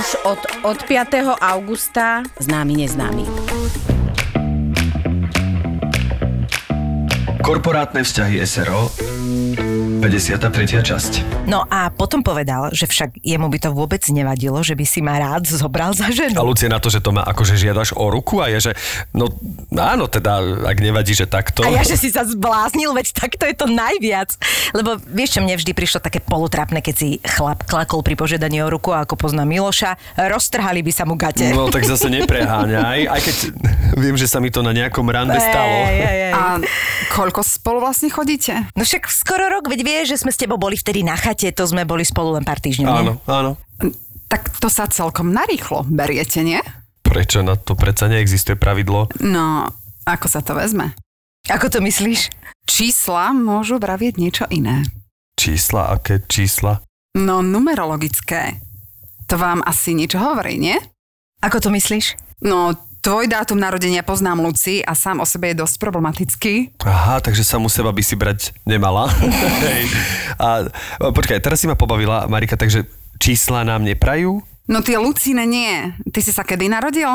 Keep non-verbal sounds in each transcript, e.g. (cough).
už od, od 5. augusta známy neznámy. Korporátne vzťahy SRO 53. časť. No a potom povedal, že však jemu by to vôbec nevadilo, že by si ma rád zobral za A ženu. Lucie na to, že to má akože žiadaš o ruku a je, že no áno, teda, ak nevadí, že takto. A ja, že si sa zbláznil, veď takto je to najviac. Lebo vieš, čo mne vždy prišlo také polutrapné, keď si chlap klakol pri požiadaní o ruku a ako pozná Miloša, roztrhali by sa mu gate. No tak zase nepreháňaj, aj keď (laughs) viem, že sa mi to na nejakom rande stalo. Ej, ej, ej. A koľko spolu vlastne chodíte? No však skoro rok, veď vieš, že sme s tebou boli vtedy na chate, to sme boli spolu len pár týždňov. Áno, áno. Tak to sa celkom narýchlo beriete, nie? Prečo na to predsa neexistuje pravidlo? No, ako sa to vezme? Ako to myslíš? Čísla môžu vravieť niečo iné. Čísla, aké čísla? No, numerologické. To vám asi niečo hovorí, nie? Ako to myslíš? No, tvoj dátum narodenia poznám Luci a sám o sebe je dosť problematický. Aha, takže sa mu seba by si brať nemala. (laughs) A počkaj, teraz si ma pobavila, Marika, takže čísla nám neprajú? No tie Lucine nie. Ty si sa kedy narodil?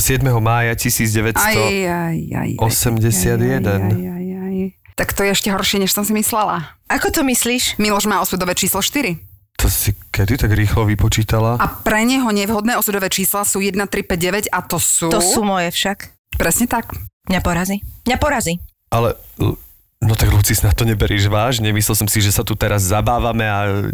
7. mája 1981. Aj, aj, aj, aj, 81. Aj, aj, aj, aj. Tak to je ešte horšie, než som si myslela. Ako to myslíš? Miloš má osudové číslo 4. To si kedy tak rýchlo vypočítala? A pre neho nevhodné osudové čísla sú 1, 3, 5, 9 a to sú... To sú moje však. Presne tak. Mňa porazí. Mňa porazí. Ale, no tak Lucis, na to neberíš vážne. Myslel som si, že sa tu teraz zabávame a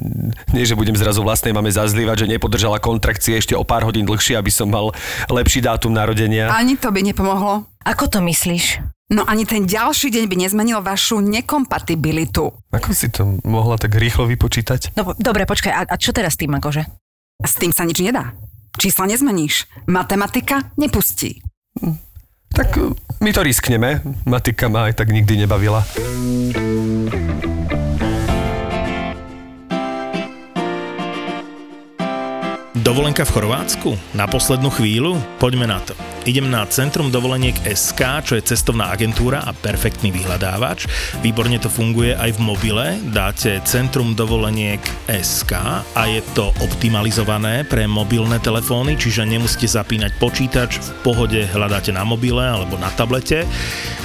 nie, že budem zrazu vlastnej mame zazlívať, že nepodržala kontrakcie ešte o pár hodín dlhšie, aby som mal lepší dátum narodenia. Ani to by nepomohlo. Ako to myslíš? No ani ten ďalší deň by nezmenil vašu nekompatibilitu. Ako si to mohla tak rýchlo vypočítať? No dobre, počkaj, a, a čo teraz s tým akože? S tým sa nič nedá. Čísla nezmeníš. Matematika nepustí. Tak eh, my to riskneme. Matika ma aj tak nikdy nebavila. Dovolenka v Chorvátsku? Na poslednú chvíľu? Poďme na to. Idem na Centrum dovoleniek SK, čo je cestovná agentúra a perfektný vyhľadávač. Výborne to funguje aj v mobile. Dáte Centrum dovoleniek SK a je to optimalizované pre mobilné telefóny, čiže nemusíte zapínať počítač, v pohode hľadáte na mobile alebo na tablete.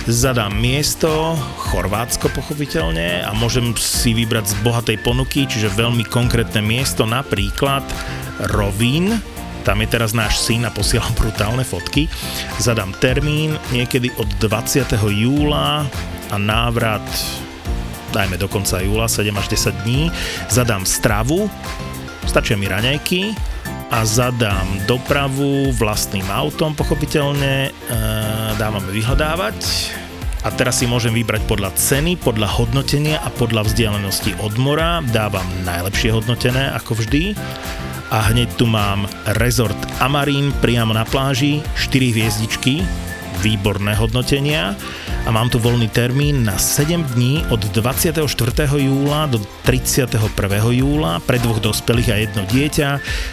Zadám miesto, Chorvátsko pochopiteľne a môžem si vybrať z bohatej ponuky, čiže veľmi konkrétne miesto, napríklad Rovín, tam je teraz náš syn a posielam brutálne fotky. Zadám termín niekedy od 20. júla a návrat dajme do konca júla, 7 až 10 dní. Zadám stravu, stačia mi raňajky a zadám dopravu vlastným autom, pochopiteľne. E, dávame vyhľadávať a teraz si môžem vybrať podľa ceny, podľa hodnotenia a podľa vzdialenosti od mora. Dávam najlepšie hodnotené, ako vždy. A hneď tu mám rezort Amarín priamo na pláži, 4 hviezdičky, výborné hodnotenia a mám tu voľný termín na 7 dní od 24. júla do 31. júla pre dvoch dospelých a jedno dieťa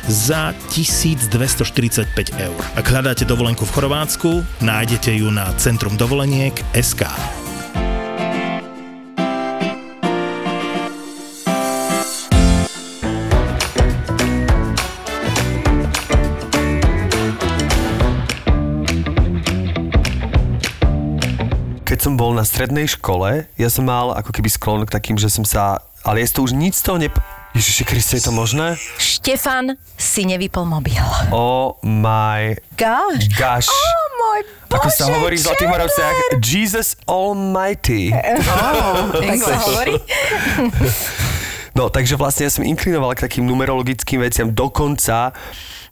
za 1245 eur. Ak hľadáte dovolenku v Chorvátsku, nájdete ju na Centrum dovoleniek SK. Keď som bol na strednej škole, ja som mal ako keby sklon k takým, že som sa... Ale ja to už nic z toho nep... Ježiši Kriste, je to možné? Štefan si nevypol mobil. Oh my Gosh. gosh. Oh môj bože, Ako sa hovorí v Zlatých Moravciach, Jesus Almighty. (laughs) Oh, tak sa hovorí? (laughs) No, takže vlastne ja som inklinoval k takým numerologickým veciam. Dokonca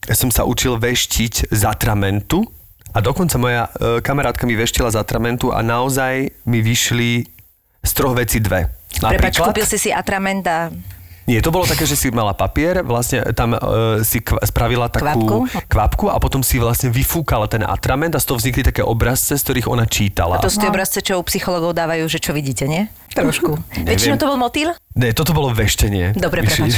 som sa učil veštiť z atramentu. A dokonca moja e, kamarátka mi veštila z atramentu a naozaj mi vyšli z troch vecí dve. Prepač, kúpil si si atrament a Nie, to bolo také, že si mala papier, vlastne tam e, si kva, spravila takú Kvapku? kvapku a potom si vlastne vyfúkala ten atrament a z toho vznikli také obrazce, z ktorých ona čítala. A to sú tie obrazce, čo u psychologov dávajú, že čo vidíte, nie? Trošku. (laughs) Väčšinou to bol motýl? Ne, toto bolo veštenie. Dobre, prepáč.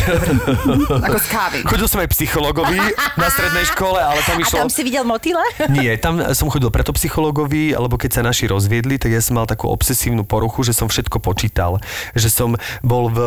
(laughs) Ako z kávy. Chodil som aj psychologovi na strednej škole, ale tam A išlo... tam si videl motýle? (laughs) Nie, tam som chodil preto psychologovi, lebo keď sa naši rozviedli, tak ja som mal takú obsesívnu poruchu, že som všetko počítal. Že som bol v,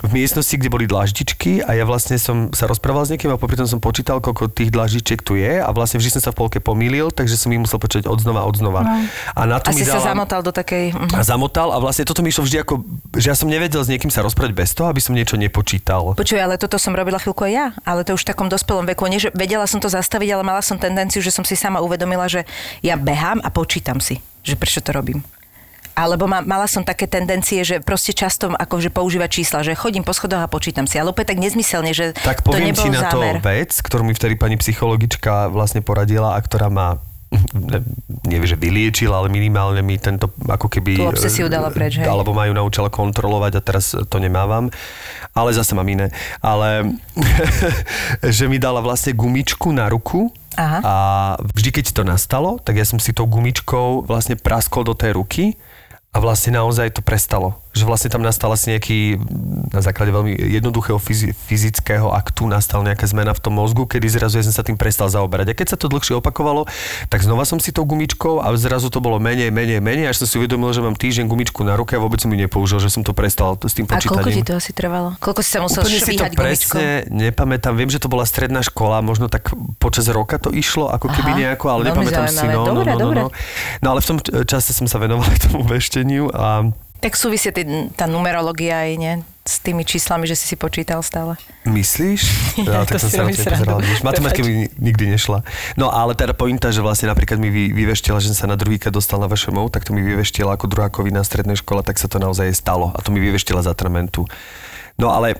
v miestnosti, kde boli dlaždičky a ja vlastne som sa rozprával s niekým a popri tom som počítal, koľko tých dlaždičiek tu je a vlastne vždy som sa v polke pomýlil, takže som ich musel počítať odznova, odznova. A na to A mi si sa dala... zamotal do takej... mhm. a zamotal a vlastne toto mi išlo vždy ako, že ja som nevedel s niekým sa rozprávať bez toho, aby som niečo nepočítal. Počuj, ale toto som robila chvíľku aj ja, ale to už v takom dospelom veku. Nie, že vedela som to zastaviť, ale mala som tendenciu, že som si sama uvedomila, že ja behám a počítam si, že prečo to robím. Alebo ma, mala som také tendencie, že proste často akože používať čísla, že chodím po schodoch a počítam si. Ale opäť tak nezmyselne, že Tak to poviem nebol ti na to zámer. vec, ktorú mi vtedy pani psychologička vlastne poradila a ktorá ma nevie, že vyliečila, ale minimálne mi tento ako keby... Tú obsesiu dala preč, hej. Alebo ma ju naučila kontrolovať a teraz to nemávam. Ale zase mám iné. Ale (laughs) že mi dala vlastne gumičku na ruku Aha. a vždy, keď to nastalo, tak ja som si tou gumičkou vlastne praskol do tej ruky a vlastne naozaj to prestalo. Že vlastne tam nastal asi nejaký, na základe veľmi jednoduchého fyzi- fyzického aktu, nastal nejaká zmena v tom mozgu, kedy zrazu ja som sa tým prestal zaoberať. A keď sa to dlhšie opakovalo, tak znova som si tou gumičkou a zrazu to bolo menej, menej, menej, až som si uvedomil, že mám týždeň gumičku na ruke a vôbec som ju nepoužil, že som to prestal s tým A koľko ti počítaním. to asi trvalo? Koľko si sa musel Úplne si to gumičkou? presne nepamätám. Viem, že to bola stredná škola, možno tak počas roka to išlo, ako keby Aha, nejako, ale nepamätám si. zaujímavé. No, Dobre, no, no, dobre. no, no. no ale v tom čase som sa venoval aj tomu vešteniu a Tak súvisí tý, tá numerológia aj, nie? S tými číslami, že si si počítal stále. Myslíš? (laughs) Ja, To tak som si sa pozeral. Matematika mi nikdy nešla. No ale teda pointa, že vlastne napríklad mi vy, vyveštila, že som sa na druhýkrát dostal na VŠMU, tak to mi vyveštila ako druhákovi na strednej škole, tak sa to naozaj stalo. A to mi vyveštila z atramentu. No ale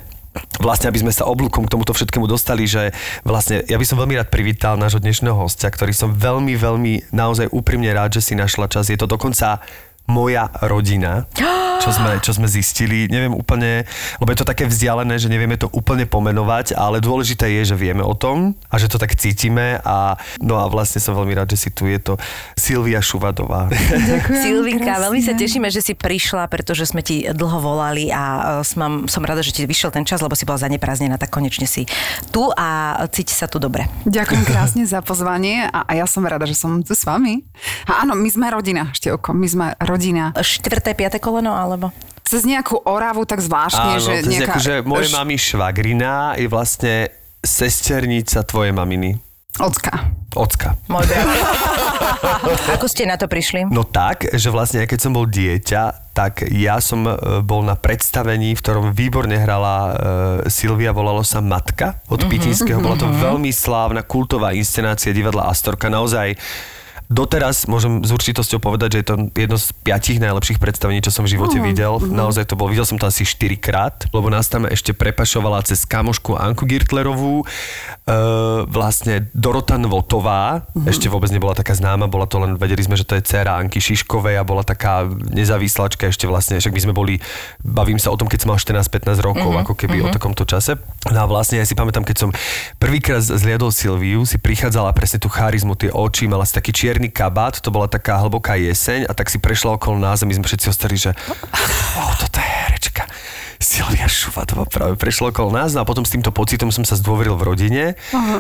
vlastne, aby sme sa oblúkom k tomuto všetkému dostali, že vlastne ja by som veľmi rád privítal nášho dnešného hostia, ktorý som veľmi, veľmi naozaj úprimne rád, že si našla čas. Je to dokonca moja rodina, (gasps) čo sme, čo sme zistili. Neviem úplne, lebo je to také vzdialené, že nevieme to úplne pomenovať, ale dôležité je, že vieme o tom a že to tak cítime a no a vlastne som veľmi rád, že si tu. Je to Silvia Šuvadová. (laughs) Silvinka, krásne. veľmi sa tešíme, že si prišla, pretože sme ti dlho volali a e, som, som rada, že ti vyšiel ten čas, lebo si bola zaneprázdnená, tak konečne si tu a cíti sa tu dobre. Ďakujem (laughs) krásne za pozvanie a, a ja som rada, že som tu s vami. A áno, my sme rodina, Števko, my sme rodina. Štvrté, piaté koleno, alebo? Cez nejakú oravu tak zvláštne, Áno, že nejaká... ako, že moje š- mami švagrina je vlastne sesternica tvojej maminy. Ocka. Ocka. (laughs) Ako ste na to prišli? No tak, že vlastne keď som bol dieťa, tak ja som e, bol na predstavení, v ktorom výborne hrala uh, Silvia, volalo sa Matka od Mhm, Pitinského. Bola to veľmi slávna kultová inscenácia divadla Astorka. Naozaj Doteraz môžem s určitosťou povedať, že je to jedno z piatich najlepších predstavení, čo som v živote videl. Naozaj to bol, videl som to asi 4 krát, lebo nás tam ešte prepašovala cez kamošku Anku Girtlerovú, e, vlastne Dorota Nvotová, ešte vôbec nebola taká známa, bola to len, vedeli sme, že to je dcéra Anky Šiškovej a bola taká nezávislačka ešte vlastne, však my sme boli, bavím sa o tom, keď som mal 14-15 rokov, ako keby o takomto čase. No a vlastne ja si pamätám, keď som prvýkrát zliadol Silviu, si prichádzala presne tú charizmu, tie oči, mala si taký čierny kabát, to bola taká hlboká jeseň a tak si prešla okolo nás a my sme všetci ostali, že oh, toto je herečka. Silvia Šuvatová práve prešla okolo nás no a potom s týmto pocitom som sa zdôveril v rodine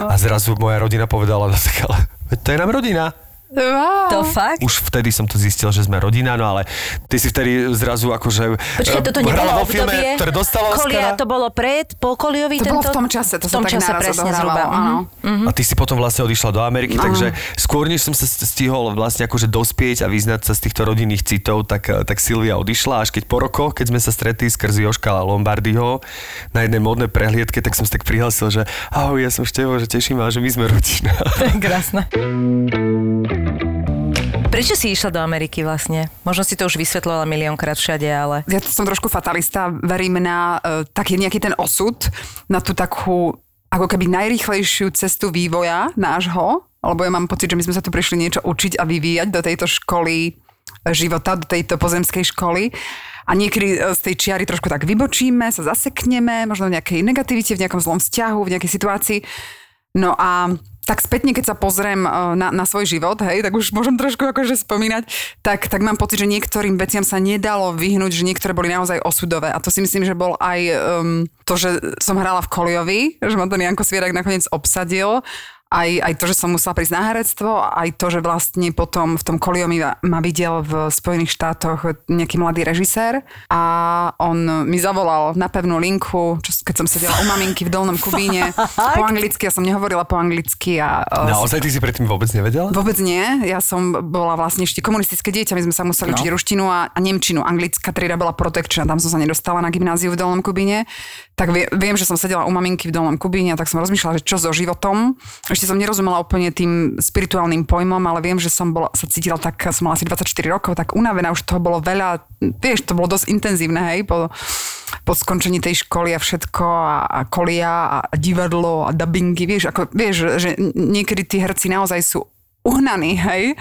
a zrazu moja rodina povedala, no tak ale to je nám rodina. Wow. To fakt? Už vtedy som to zistil, že sme rodina, no ale ty si vtedy zrazu akože... Počkaj, eh, toto nebolo vo filme, obdobie? ktoré dostalo Kolia, to bolo pred, po Koliový To tento? bolo v tom čase, to v sa tom tak čase naraz presne zhruba. áno. Mhm. A ty si potom vlastne odišla do Ameriky, takže skôr než som sa stihol vlastne akože dospieť a vyznať sa z týchto rodinných citov, tak, eh, tak Silvia odišla, až keď po rokoch, keď sme sa stretli skrz Joška Lombardyho na jednej modnej prehliadke, tak som sa tak prihlásil, že ahoj, ja som Števo, že teším ma, že my sme rodina. Krásne. (laughs) Prečo si išla do Ameriky vlastne? Možno si to už vysvetlovala miliónkrát všade, ale... Ja som trošku fatalista, verím na uh, taký nejaký ten osud, na tú takú ako keby najrýchlejšiu cestu vývoja nášho lebo ja mám pocit, že my sme sa tu prišli niečo učiť a vyvíjať do tejto školy života, do tejto pozemskej školy. A niekedy e, z tej čiary trošku tak vybočíme, sa zasekneme, možno v nejakej negativite, v nejakom zlom vzťahu, v nejakej situácii. No a tak spätne, keď sa pozriem e, na, na svoj život, hej, tak už môžem trošku akože spomínať, tak, tak mám pocit, že niektorým veciam sa nedalo vyhnúť, že niektoré boli naozaj osudové. A to si myslím, že bol aj um, to, že som hrala v Koliovi, že ma ten Janko Svierak nakoniec obsadil aj, aj to, že som musela prísť na herectvo, aj to, že vlastne potom v tom Koliomi ma videl v Spojených štátoch nejaký mladý režisér a on mi zavolal na pevnú linku, čo, keď som sedela u maminky v Dolnom Kubíne (laughs) po anglicky, ja som nehovorila po anglicky a... e, Naozaj ty si predtým vôbec nevedela? Vôbec nie. Ja som bola vlastne ešte komunistické dieťa. My sme sa museli no. učiť ruštinu a, a nemčinu. Anglická trieda bola protekčná, tam som sa nedostala na gymnáziu v Dolnom Kubíne. Tak vie, viem, že som sedela u maminky v Dolnom Kubíne a tak som rozmýšľala, že čo so životom. Ešte som nerozumela úplne tým spirituálnym pojmom, ale viem, že som bola, sa cítila tak, som mala asi 24 rokov, tak unavená, už toho bolo veľa, vieš, to bolo dosť intenzívne, hej, po, po skončení tej školy a všetko a, a kolia a, divadlo a dubbingy, vieš, ako, vieš, že niekedy tí herci naozaj sú uhnaní, hej.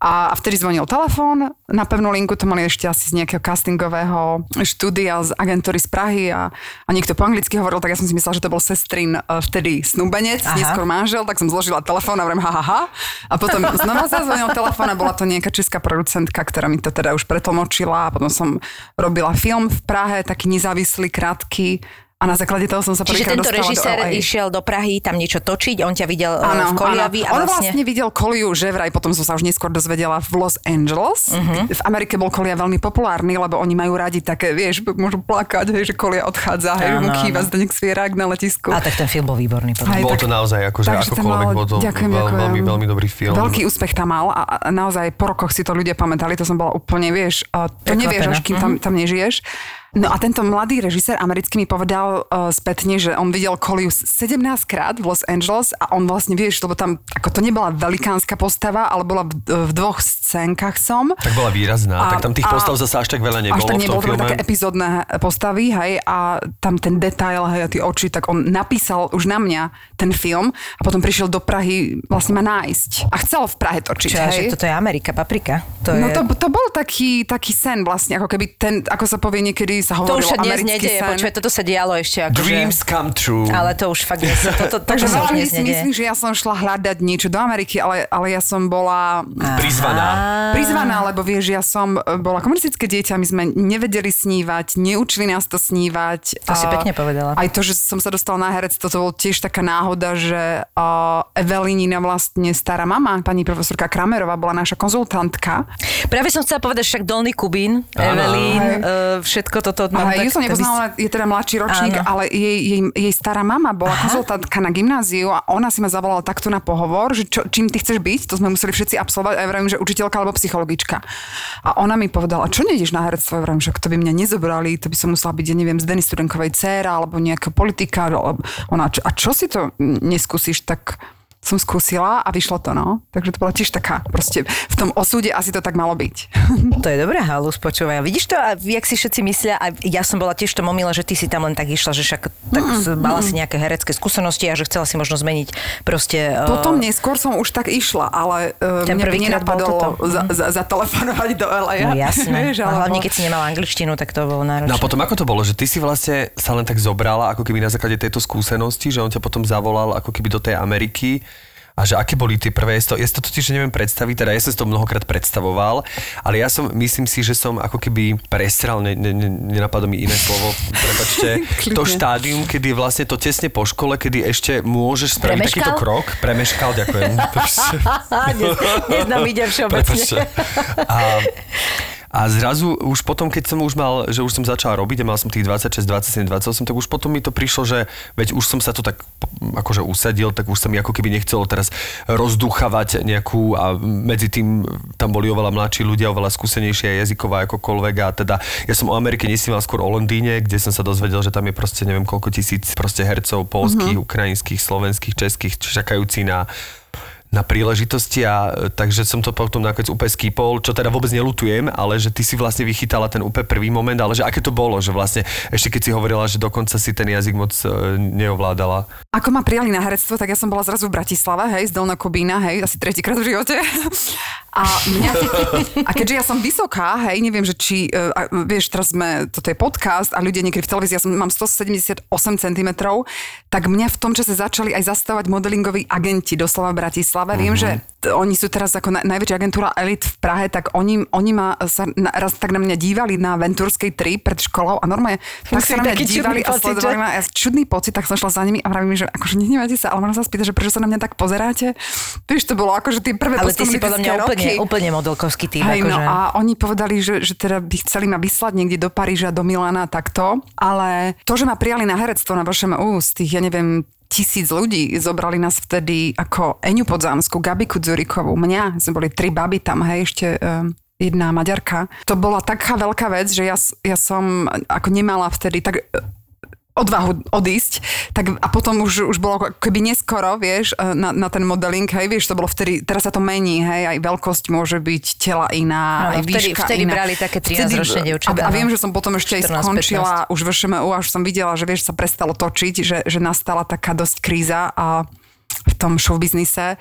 A, vtedy zvonil telefón, na pevnú linku to mali ešte asi z nejakého castingového štúdia z agentúry z Prahy a, a niekto po anglicky hovoril, tak ja som si myslela, že to bol sestrin uh, vtedy snúbenec, Aha. neskôr manžel, tak som zložila telefón a vrem ha, ha, ha. A potom (laughs) znova zazvonil telefón a bola to nejaká česká producentka, ktorá mi to teda už pretlmočila a potom som robila film v Prahe, taký nezávislý, krátky a na základe toho som sa Čiže tento režisér do LA. išiel do Prahy tam niečo točiť, on ťa videl áno, v Koliavi a On vlastne... vlastne videl Koliu, že vraj potom som sa už neskôr dozvedela v Los Angeles. Uh-huh. V Amerike bol Kolia veľmi populárny, lebo oni majú radi také, vieš, môžu plakať, hej, že Kolia odchádza, hej, mu kýva. Zdenek Svierak na letisku. A tak ten film bol výborný. mňa. Aj Bol tak- to naozaj akože akokoľvek, mal- bol to ďakujem, veľ, ďakujem. veľmi, veľmi dobrý film. Veľký úspech tam mal a, naozaj po rokoch si to ľudia pamätali, to som bola úplne, vieš, to nevieš, až kým tam, tam nežiješ. No a tento mladý režisér americký mi povedal uh, spätne, že on videl Koliu 17 krát v Los Angeles a on vlastne, vieš, lebo tam, ako to nebola velikánska postava, ale bola v, v dvoch scénkach som. Tak bola výrazná, A- tak tam tých a- postav zase až tak veľa nebolo Až tak v tom nebolo, také epizódne postavy, hej, a tam ten detail, hej, a tie oči, tak on napísal už na mňa ten film a potom prišiel do Prahy vlastne ma nájsť. A chcel v Prahe točiť, Čo, hej. že toto je Amerika, paprika. To No je... to, to bol taký, taký sen vlastne, ako keby ten, ako sa povie niekedy, sa to hovorilo už sa dnes nedeje, sen. počuj, toto sa dialo ešte akože... Dreams come true. Ale to už fakt dnes, toto, (laughs) toto Takže dnes si myslím, že ja som šla hľadať niečo do Ameriky, ale, ale ja som bola Prizvaná. prizvaná, lebo vieš, ja som e, bola komunistické dieťa, my sme nevedeli snívať, neučili nás to snívať. To si A pekne povedala. Aj to, že som sa dostala na herectvo, to bol tiež taká náhoda, že uh, Evelínina vlastne stará mama, pani profesorka Kramerová, bola naša konzultantka. Práve som chcela povedať, však Dolný Kubín, Evelyn, Hej. uh, všetko toto mám Aha, tak... som nepoznala, je teda mladší ročník, Áno. ale jej, jej, jej stará mama bola Aha. konzultantka na gymnáziu a ona si ma zavolala takto na pohovor, že čo, čím ty chceš byť, to sme museli všetci absolvovať a ja vravím, že učiteľka alebo psychologička. A ona mi povedala, čo nejdeš na herectvo? Ja vravím, že to by mňa nezobrali, to by som musela byť, ja neviem, z Deny Studenkovej dcéra alebo nejaká politika. Alebo ona, a čo si to neskúsiš? Tak som skúsila a vyšlo to, no. Takže to bola tiež taká, proste v tom osúde asi to tak malo byť. (laughs) To je dobré, halus, počúvaj. Vidíš to, a jak si všetci myslia, a ja som bola tiež to momila, že ty si tam len tak išla, že však tak mm, mala si nejaké herecké skúsenosti a že chcela si možno zmeniť proste... eh, Potom neskôr som už tak išla, ale uh, Ten mňa by nenapadlo za, za, zatelefonovať do LA. No jasné. (laughs) Vieš, a alebo- hlavne, keď si nemala angličtinu, tak to bolo náročné. No a potom ako to bolo, že ty si vlastne sa len tak zobrala ako keby na základe tejto skúsenosti, že on ťa potom zavolal ako keby do tej Ameriky a že aké boli tie prvé, ja si to, totiž neviem predstaviť, teda ja som si to mnohokrát predstavoval, ale ja som, myslím si, že som ako keby presral, ne, ne, ne, nenapadlo mi iné slovo, prepačte, (laughs) to štádium, kedy vlastne to tesne po škole, kedy ešte môžeš spraviť Premeškal? takýto krok, premeškal, ďakujem. (laughs) dnes, dnes nám ide (laughs) všeobecne. Prepačte. A, a zrazu už potom, keď som už mal, že už som začal robiť a mal som tých 26, 27, 28, tak už potom mi to prišlo, že veď už som sa tu tak akože usadil, tak už sa mi ako keby nechcelo teraz rozduchávať nejakú a medzi tým tam boli oveľa mladší ľudia, oveľa skúsenejšie jazyková akokoľvek a teda ja som o Amerike nesníval skôr o Londýne, kde som sa dozvedel, že tam je proste neviem koľko tisíc proste hercov polských, mm-hmm. ukrajinských, slovenských, českých, čakajúci na na príležitosti a e, takže som to potom nakoniec úplne skýpol, čo teda vôbec nelutujem, ale že ty si vlastne vychytala ten úplne prvý moment, ale že aké to bolo, že vlastne ešte keď si hovorila, že dokonca si ten jazyk moc e, neovládala. Ako ma prijali na herectvo, tak ja som bola zrazu v Bratislave, hej, z Dolná Kubína, hej, asi tretíkrát v živote. A, mňa, (laughs) a keďže ja som vysoká, hej, neviem, že či, uh, vieš, teraz sme, toto je podcast a ľudia niekedy v televízii, ja som, mám 178 cm, tak mňa v tom čase začali aj zastávať modelingoví agenti doslova v Bratislave. Viem, že t- oni sú teraz ako na, najväčšia agentúra Elite v Prahe, tak oni, oni ma sa na, raz tak na mňa dívali na Venturskej 3 pred školou a normálne tak sa na mňa dívali a sledovali ma. Ja čudný pocit, tak som šla za nimi a vravím, že akože nehnevajte sa, ale možno sa spýta, že prečo sa na mňa tak pozeráte. Vieš, to bolo akože tie prvé Ale ty si podľa mňa úplne, úplne modelkovský typ. Hej, no akože. a oni povedali, že, že teda by chceli ma vyslať niekde do Paríža, do Milána, takto. Ale to, že ma prijali na herectvo na VŠMU z tých, ja neviem, tisíc ľudí, zobrali nás vtedy ako Eňu Podzámsku, Gabiku Dzurikovú, mňa, sme boli tri baby tam, hej, ešte um, jedna Maďarka. To bola taká veľká vec, že ja, ja som ako nemala vtedy tak odvahu odísť, tak a potom už, už bolo keby neskoro, vieš, e, na, na ten modeling, hej, vieš, to bolo vtedy, teraz sa to mení, hej, aj veľkosť môže byť tela iná, Áno, aj vtedy- výška vtedy iná. brali také 13-ročné dievčatá, A, a no. viem, že som potom ešte aj 14, skončila už v ŠMU a už som videla, že vieš, sa prestalo točiť, že, že nastala taká dosť kríza a v tom showbiznise.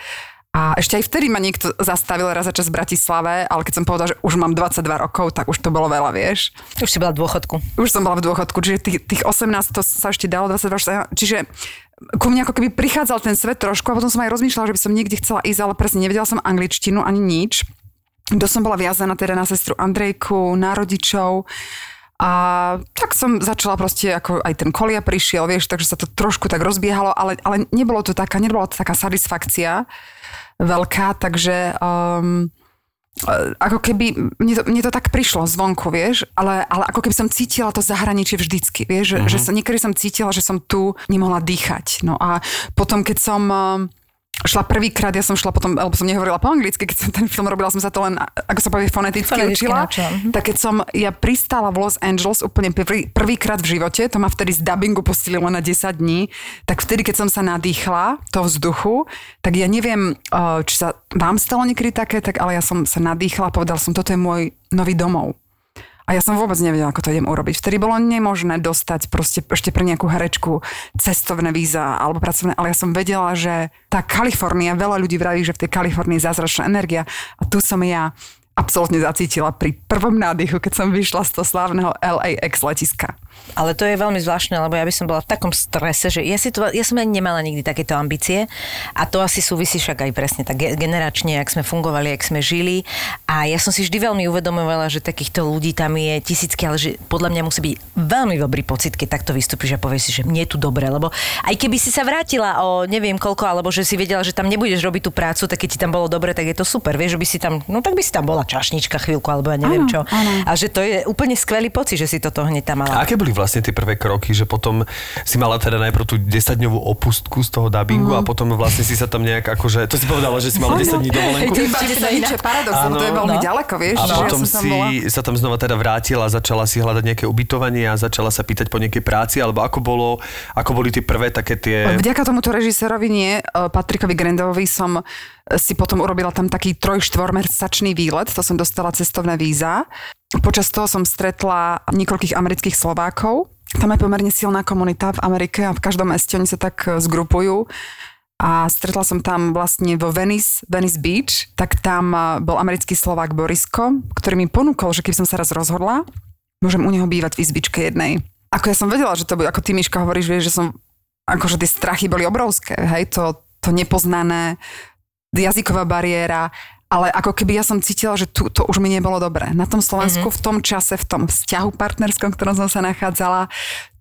A ešte aj vtedy ma niekto zastavil raz za čas v Bratislave, ale keď som povedala, že už mám 22 rokov, tak už to bolo veľa, vieš. Už si bola v dôchodku. Už som bola v dôchodku, čiže tých, tých 18 to sa ešte dalo, 22, sa- čiže ku mne ako keby prichádzal ten svet trošku a potom som aj rozmýšľala, že by som niekde chcela ísť, ale presne nevedela som angličtinu ani nič. Do som bola viazaná teda na sestru Andrejku, na rodičov a tak som začala proste, ako aj ten kolia prišiel, vieš, takže sa to trošku tak rozbiehalo, ale, ale nebolo to taká, nebola to taká satisfakcia veľká, takže um, e, ako keby, mne to, mne to tak prišlo zvonku, vieš, ale, ale ako keby som cítila to zahraničie vždycky, vieš, že, že sa, niekedy som cítila, že som tu nemohla dýchať. No a potom, keď som um, šla prvýkrát, ja som šla potom, alebo som nehovorila po anglicky, keď som ten film robila, som sa to len, ako sa povie, foneticky Foneticky učila. mhm. Tak keď som ja pristála v Los Angeles úplne prvý, prvýkrát v živote, to ma vtedy z dubbingu pustili len na 10 dní, tak vtedy, keď som sa nadýchla toho vzduchu, tak ja neviem, eh, či sa vám stalo niekedy také, tak ale ja som sa nadýchla a povedal som, toto je môj nový domov. A ja som vôbec nevedela, ako to idem urobiť. Vtedy bolo nemožné dostať proste ešte pre nejakú herečku cestovné víza alebo pracovné, ale ja som vedela, že tá Kalifornia, veľa ľudí vraví, že v tej Kalifornii je zázračná energia a tu som ja absolútne zacítila pri prvom nádychu, keď som vyšla z toho slávneho LAX letiska. Ale to je veľmi zvláštne, lebo ja by som bola v takom strese, že ja, si to, ja som ani nemala nikdy takéto ambície a to asi súvisí však aj presne tak ge- generačne, jak sme fungovali, jak sme žili a ja som si vždy veľmi uvedomovala, že takýchto ľudí tam je tisícky, ale že podľa mňa musí byť veľmi dobrý pocit, keď takto vystúpiš a povieš si, že mne je tu dobre, lebo aj keby si sa vrátila o neviem koľko, alebo že si vedela, že tam nebudeš robiť tú prácu, tak keď ti tam bolo dobre, tak je to super, vieš, že by si tam, no tak by si tam bola čašnička chvíľku, alebo ja neviem Áno, čo. áno. A že to je úplne skvelý pocit, že si toto hneď tam mala. A aké boli vlastne tie prvé kroky, že potom si mala teda najprv tú 10-dňovú opustku z toho dubbingu a potom vlastne si sa tam nejak akože, to si povedala, že si mala 10 dní dovolenku. Hej, to iba 10 dní, čo je paradox, to je veľmi No. ďaleko, vieš, A ja potom si bola. sa tam znova teda vrátila začala si hľadať nejaké ubytovanie a začala sa pýtať po nejakej práci, alebo ako bolo, ako boli tie prvé také tie... Vďaka tomuto režisérovi nie, e, Patrikovi Grendovovi som si potom urobila tam taký troj výlet, to som dostala cestovné víza. Počas toho som stretla niekoľkých amerických Slovákov. Tam je pomerne silná komunita v Amerike a v každom meste oni sa tak e, zgrupujú. A stretla som tam vlastne vo Venice, Venice Beach, tak tam e, bol americký Slovák Borisko, ktorý mi ponúkol, že keby som sa raz rozhodla, môžem u neho bývať v izbičke jednej. Ako ja som vedela, že to bude, ako ty Miška hovoríš, vieš, že som, akože tie strachy boli obrovské, hej, to, to nepoznané, jazyková bariéra, ale ako keby ja som cítila, že tu, to už mi nebolo dobre. Na tom Slovensku mm-hmm. v tom čase, v tom vzťahu partnerskom, ktorom som sa nachádzala,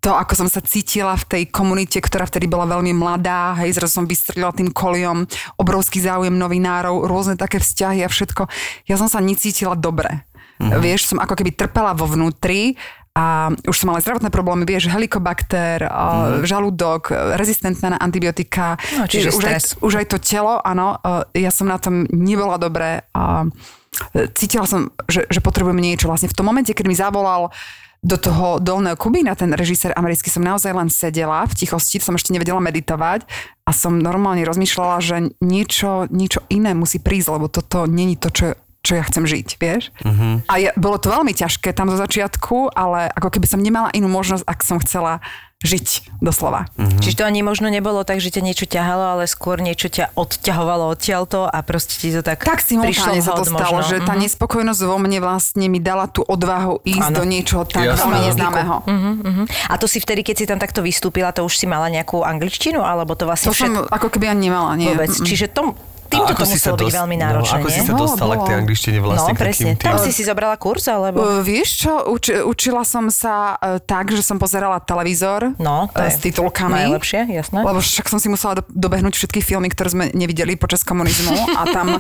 to, ako som sa cítila v tej komunite, ktorá vtedy bola veľmi mladá, hej, zrazu som vystrelila tým koliom, obrovský záujem novinárov, rôzne také vzťahy a všetko. Ja som sa necítila dobre. Mm-hmm. Vieš, som ako keby trpela vo vnútri a už som mala zdravotné problémy, vieš, helikobakter, mm. žalúdok, rezistentná na antibiotika. No, čiže už, aj, stres. už aj to telo, áno, e, ja som na tom nebola dobré a e, cítila som, že, že potrebujem niečo. Vlastne v tom momente, keď mi zavolal do toho dolného Kubína, ten režisér americký, som naozaj len sedela v tichosti, som ešte nevedela meditovať a som normálne rozmýšľala, že niečo, niečo iné musí prísť, lebo toto není to, čo čo ja chcem žiť, vieš? Uh-huh. A ja, bolo to veľmi ťažké tam zo začiatku, ale ako keby som nemala inú možnosť, ak som chcela žiť doslova. Mm-hmm. Čiže to ani možno nebolo tak, že ťa niečo ťahalo, ale skôr niečo ťa odťahovalo odtiaľto a proste ti to tak Tak simultáne sa to stalo, možno. že tá Mhm. nespokojnosť vo mne vlastne mi dala tú odvahu ísť Áno. do niečoho tak Jasné. veľmi neznámeho. Mhm, mhm. A to si vtedy, keď si tam takto vystúpila, to už si mala nejakú angličtinu, alebo to vlastne To som všetko ako keby ani nemala, nie. vôbec? Čiže tom, týmto to muselo byť veľmi náročné, no, ako si nie? sa Bolo, dostala k tej bolo. angličtine No, vlastne? k presne. tým- Tam si si zobrala kurz, alebo? Uh, vieš čo, uči, učila som sa uh, tak, že som pozerala televízor No, to uh, s titulkami. najlepšie, jasné. Lebo však som si musela do, dobehnúť všetky filmy, ktoré sme nevideli počas komunizmu a tam... (laughs)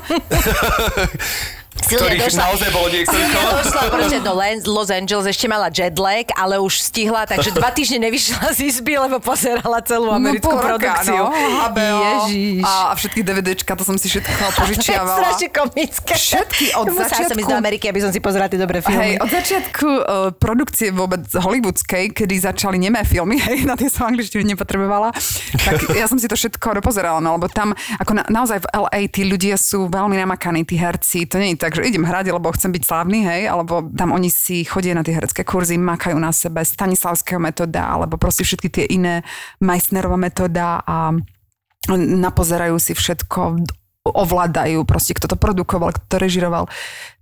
Silvia ktorých došla, naozaj bolo niekoľko. došla proste do Lens- Los Angeles, ešte mala jet lag, ale už stihla, takže dva týždne nevyšla z izby, lebo pozerala celú americkú no, pol roka, produkciu. No, HBO Ježiš. a, a všetky DVDčka, to som si všetko požičiavala. (laughs) To je strašne komické. Všetky od Musela som začiatku- ísť do Ameriky, aby som si pozerala tie dobré filmy. Hej, od začiatku uh, produkcie vôbec hollywoodskej, kedy začali nemé filmy, (laughs) hej, na tie som angličtinu nepotrebovala, tak (laughs) ja som si to všetko dopozerala, no lebo tam, ako na, naozaj v LA tí ľudia sú veľmi namakaní, tí herci, to nie je tak, že idem hrať, lebo chcem byť slávny, hej, alebo tam oni si chodia na tie herecké kurzy, makajú na sebe Stanislavského metóda, alebo proste všetky tie iné Meissnerova metóda a napozerajú si všetko, ovládajú proste, kto to produkoval, kto to režiroval.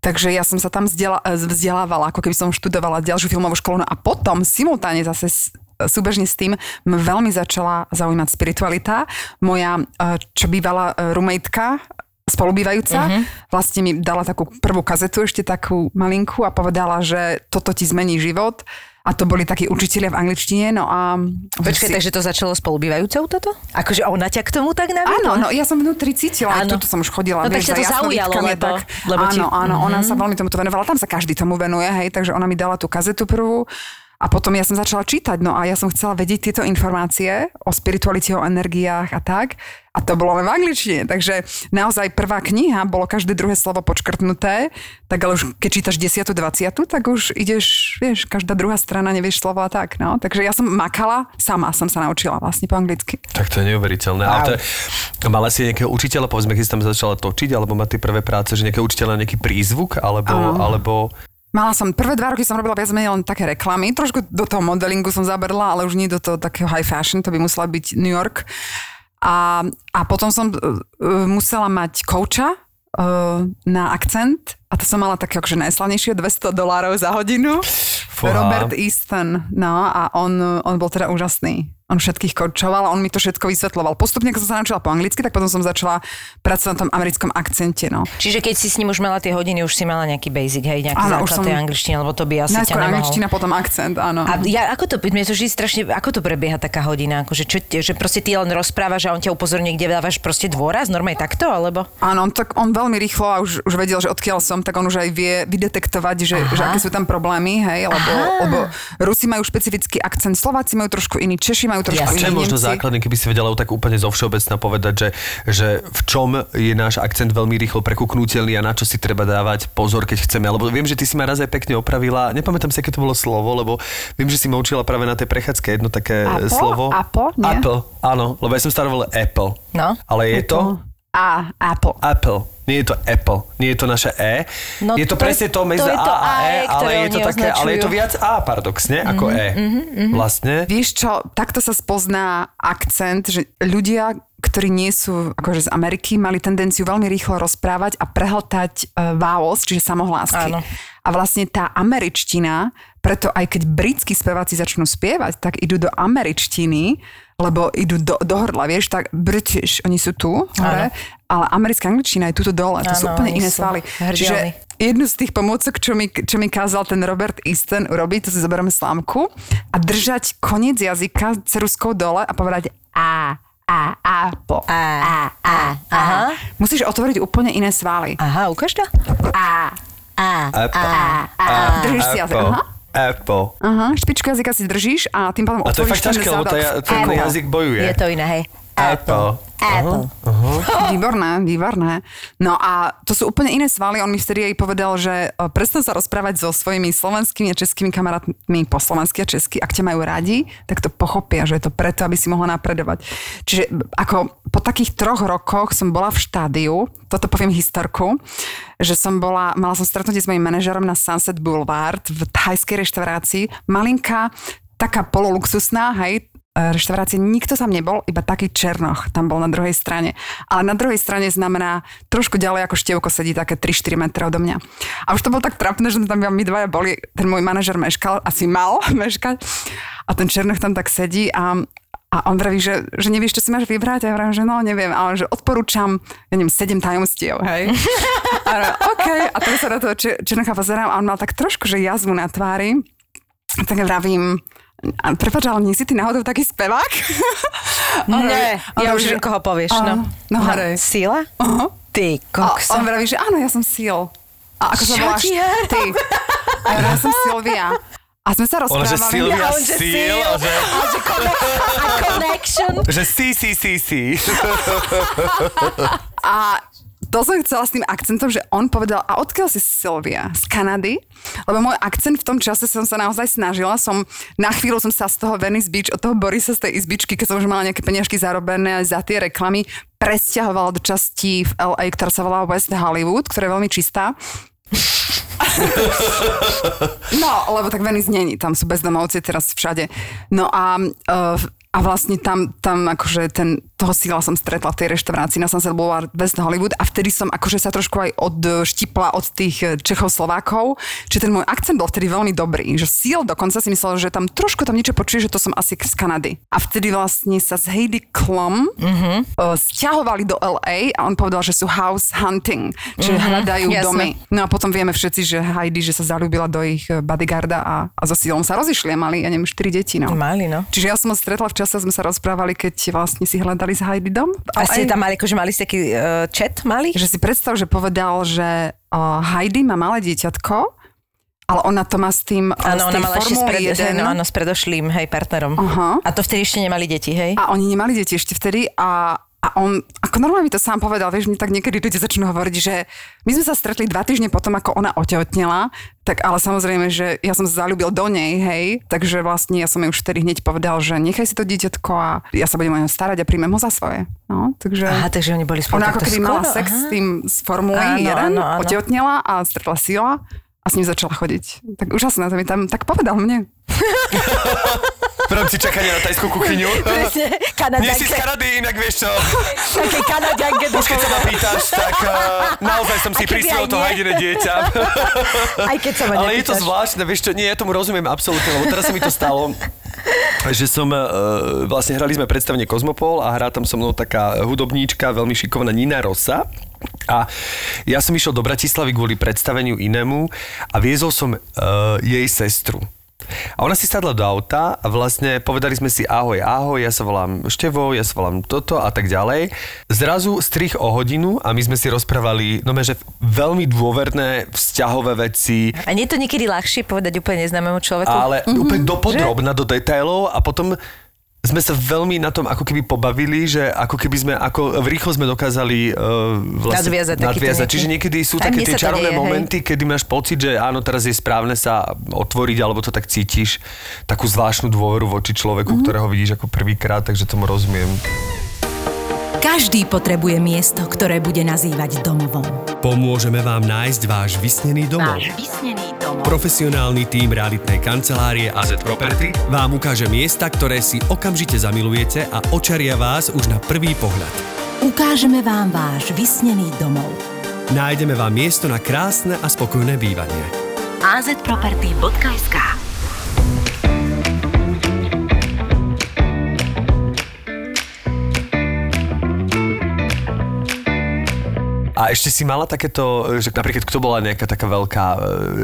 Takže ja som sa tam vzdiela, vzdelávala, ako keby som študovala ďalšiu filmovú školu. No a potom simultáne zase súbežne s tým veľmi začala zaujímať spiritualita. Moja, eh, čo bývala eh, roommatetka, spolubývajúca, uh-huh. vlastne mi dala takú prvú kazetu, ešte takú malinku a povedala, že toto ti zmení život. A to boli takí učitelia v angličtine, no a... Počkaj, takže to začalo spolubývajúcou toto? Akože ona ťa k tomu tak naviedla? Áno, no ja som vnútri cítila, Áno. tuto som už chodila, No tak vieš, ťa za to zaujalo, lebo- tak, lebo ti- áno, áno, ona sa veľmi tomuto venovala, tam sa každý tomu venuje, hej, takže ona mi dala tú kazetu prvú a potom ja som začala čítať, no a ja som chcela vedieť tieto informácie o spiritualite, o energiách a tak. A to bolo len v angličtine, takže naozaj prvá kniha, bolo každé druhé slovo počkrtnuté, tak ale už keď čítaš 10. 20. tak už ideš, vieš, každá druhá strana nevieš slovo a tak, no. Takže ja som makala, sama som sa naučila vlastne po anglicky. Tak to je neuveriteľné. Wow. Ale to je, mala si nejakého učiteľa, povedzme, keď si tam začala točiť, alebo má tie prvé práce, že nejakého učiteľa nejaký prízvuk, alebo, Áno. alebo Mala som, prvé dva roky som robila viac menej len také reklamy, trošku do toho modelingu som zabrla, ale už nie do toho takého high fashion, to by musela byť New York. A, a potom som uh, musela mať kouča uh, na akcent a to som mala také akože najslavnejšie 200 dolárov za hodinu. Fúha. Robert Easton, no a on, on bol teda úžasný. On všetkých koučoval a on mi to všetko vysvetloval. Postupne, keď som sa naučila po anglicky, tak potom som začala pracovať na tom americkom akcente, no. Čiže keď si s ním už mala tie hodiny, už si mala nejaký basic, hej, nejaký Áno, už základ som- tej angličtiny, lebo to by asi ťa Najskôr nemohol. angličtina, potom akcent, áno. A ja, ako to, mne to vždy strašne, ako to prebieha taká hodina? Akože, čo, že proste ty len rozprávaš a on ťa upozorní, kde dávaš proste dôraz, normálne takto, alebo? Áno, tak on veľmi rýchlo a už, už vedel, že odkiaľ som, tak on už aj vie vydetektovať, že, že aké sú tam problémy, hej, lebo, lebo Rusi majú špecifický akcent, Slováci majú trošku iný, Češi majú trošku Jasne. čo je možno Nemci. základný, keby si vedela tak úplne zo všeobecna povedať, že, že v čom je náš akcent veľmi rýchlo prekuknutelný a na čo si treba dávať pozor, keď chceme. Lebo viem, že ty si ma raz aj pekne opravila, nepamätám si, aké to bolo slovo, lebo viem, že si ma učila práve na tej prechádzke jedno také Apple? slovo. Apple? Nie? Apple, áno, lebo ja som stále volal Apple. No. Ale je to A, Apple. Apple. Nie je to Apple, nie je to naše E. No je to, to presne to medzi to A a E, ale je to také, ale je to viac A paradoxne ako E. Vlastne. Vieš čo, takto sa spozná akcent, že ľudia, ktorí nie sú akože z Ameriky, mali tendenciu veľmi rýchlo rozprávať a prehltať uh, vowels, čiže samohlásky. Áno. A vlastne tá američtina, preto aj keď britskí speváci začnú spievať, tak idú do američtiny, lebo idú do, do hrdla, vieš, tak British, oni sú tu, hore, ale americká angličtina je tuto dole, to sú Áno, úplne iné sú svaly. Čiže jednu z tých pomôcok, čo mi, čo mi kázal ten Robert Easton urobiť, to si zoberieme slámku a držať koniec jazyka ceruskou dole a povedať a, a, a, po, A, a, a, a. aha. Musíš otvoriť úplne iné svaly. Aha, ukáž to? A, A, Apple. a, a. Držíš si jazyk. Apple. Aha. Apple. Aha, špičku jazyka si držíš a tým pádom A to je otvoríš fakt ťažké, lebo to je, ten Apple. jazyk bojuje. Je to iné, hej. Apple. Apple. (laughs) Výborné, výborné. No a to sú úplne iné svaly. On mi vtedy aj povedal, že e, prestan sa rozprávať so svojimi slovenskými a českými kamarátmi po slovensky a česky. Ak ťa majú radi, tak to pochopia, že je to preto, aby si mohla napredovať. Čiže ako po takých troch rokoch som bola v štádiu, toto poviem historku, že som bola, mala som stretnutie s mojím manažerom na Sunset Boulevard v thajskej reštaurácii. Malinká, taká pololuxusná, hej, reštaurácie, nikto tam nebol, iba taký Černoch tam bol na druhej strane. Ale na druhej strane znamená, trošku ďalej ako števko sedí také 3-4 metre odo mňa. A už to bolo tak trapné, že tam my dvaja boli, ten môj manažer meškal, asi mal (laughs) meškať. A ten Černoch tam tak sedí a a on vraví, že, že nevieš, čo si máš vybrať. A ja vravím, že no, neviem. A on, že odporúčam, ja neviem, sedem tajomstiev, hej. A ja, OK. A teraz sa na toho Černocha pozerám a on mal tak trošku, že jazvu na tvári. Tak vravím, a prepáč, ale nie si ty náhodou taký spevák? (laughs) On ja už viem, koho povieš, no. No, harej. Sila? Aha. Ty, A kokso. on vraví, že áno, ja som Seal. A ako sa voláš ty? A ja, som Silvia. A sme sa Ona, že rozprávali. Silvia Ja, on, že Seal. a že, A že conne- a (laughs) connection. že si, si, si, si. A to som chcela s tým akcentom, že on povedal, a odkiaľ si Silvia? Z Kanady? Lebo môj akcent v tom čase som sa naozaj snažila. Som, na chvíľu som sa z toho Venice Beach, od toho Borisa z tej izbičky, keď som už mala nejaké peniažky zarobené za tie reklamy, presťahovala do časti v LA, ktorá sa volá West Hollywood, ktorá je veľmi čistá. (laughs) No, lebo tak Venice není, tam sú bezdomovci teraz všade. No a, uh, a vlastne tam, tam akože ten, toho síla som stretla v tej reštaurácii na Sunset Boulevard West Hollywood a vtedy som akože sa trošku aj odštipla od tých eh, Čechov Slovákov, čiže ten môj akcent bol vtedy veľmi dobrý, že síl dokonca si myslel, že tam trošku tam niečo počuje, že to som asi z Kanady. A vtedy vlastne sa z Heidi Klum mm-hmm. uh, stiahovali do LA a on povedal, že sú house hunting, čiže mm-hmm, hľadajú jasné. domy. No a potom vieme všetci, že Heidi, že sa zalúbila do ich bodyguarda a, a so sílom sa rozišli a mali, ja neviem, 4 deti. No. Mali, no. Čiže ja som ho stretla v čase, sme sa rozprávali, keď vlastne si hľadali s Heidi dom. A ste tam mali, akože mali ste taký uh, chat, mali? Že si predstav, že povedal, že uh, Heidi má malé dieťatko, ale ona to má s tým uh, Áno, ona mala ešte s, Formuly pred, 1. no, áno, s predošlým, hej, partnerom. Aha. A to vtedy ešte nemali deti, hej? A oni nemali deti ešte vtedy a, a on, ako normálne mi to sám povedal, vieš, mne tak niekedy ľudia začnú hovoriť, že my sme sa stretli dva týždne potom, ako ona otehotnela, tak ale samozrejme, že ja som sa zalúbil do nej, hej, takže vlastne ja som jej už vtedy hneď povedal, že nechaj si to dieťatko a ja sa budem o ňo starať a príjmem ho za svoje. No, takže... Aha, takže oni boli spolu Ona ako keby mala sex aha. s tým z Formuly Áno, 1, áno, áno. otehotnela a stretla Sila a s ním začala chodiť. Tak úžasné, to mi tam tak povedal mne. (laughs) V rámci čakania na tajskú kuchyňu. Presne, Nie si z Kanadianke. Kanady, inak vieš čo. Také Kanadianke. Už keď sa ma pýtaš, tak uh, naozaj som si aj to hajdené dieťa. Aj keď sa ma Ale je to zvláštne, vieš čo, nie, ja tomu rozumiem absolútne, lebo teraz sa mi to stalo, že som, uh, vlastne hrali sme predstavenie Kozmopol a hrá tam so mnou taká hudobníčka, veľmi šikovná Nina Rosa. A ja som išiel do Bratislavy kvôli predstaveniu inému a viezol som uh, jej sestru. A ona si sadla do auta a vlastne povedali sme si ahoj, ahoj, ja sa volám Števo, ja sa volám toto a tak ďalej. Zrazu strich o hodinu a my sme si rozprávali, no že veľmi dôverné vzťahové veci, A nie je to niekedy ľahšie povedať úplne neznámemu človeku? ale mm-hmm. úplne dopodrobna, do detailov a potom sme sa veľmi na tom ako keby pobavili, že ako keby sme, ako rýchlo sme dokázali uh, vlastne Nadviazať nadviazať. Čiže niekedy sú Aj také tie čarovné deje, hej. momenty, kedy máš pocit, že áno, teraz je správne sa otvoriť, alebo to tak cítiš, takú zvláštnu dôveru voči človeku, mm-hmm. ktorého vidíš ako prvýkrát, takže tomu rozumiem. Každý potrebuje miesto, ktoré bude nazývať domovom. Pomôžeme vám nájsť váš vysnený domov. vysnený domov. Profesionálny tím realitnej kancelárie AZ Property vám ukáže miesta, ktoré si okamžite zamilujete a očaria vás už na prvý pohľad. Ukážeme vám váš vysnený domov. Nájdeme vám miesto na krásne a spokojné bývanie. azproperty.sk A ešte si mala takéto, že napríklad kto bola nejaká taká veľká e,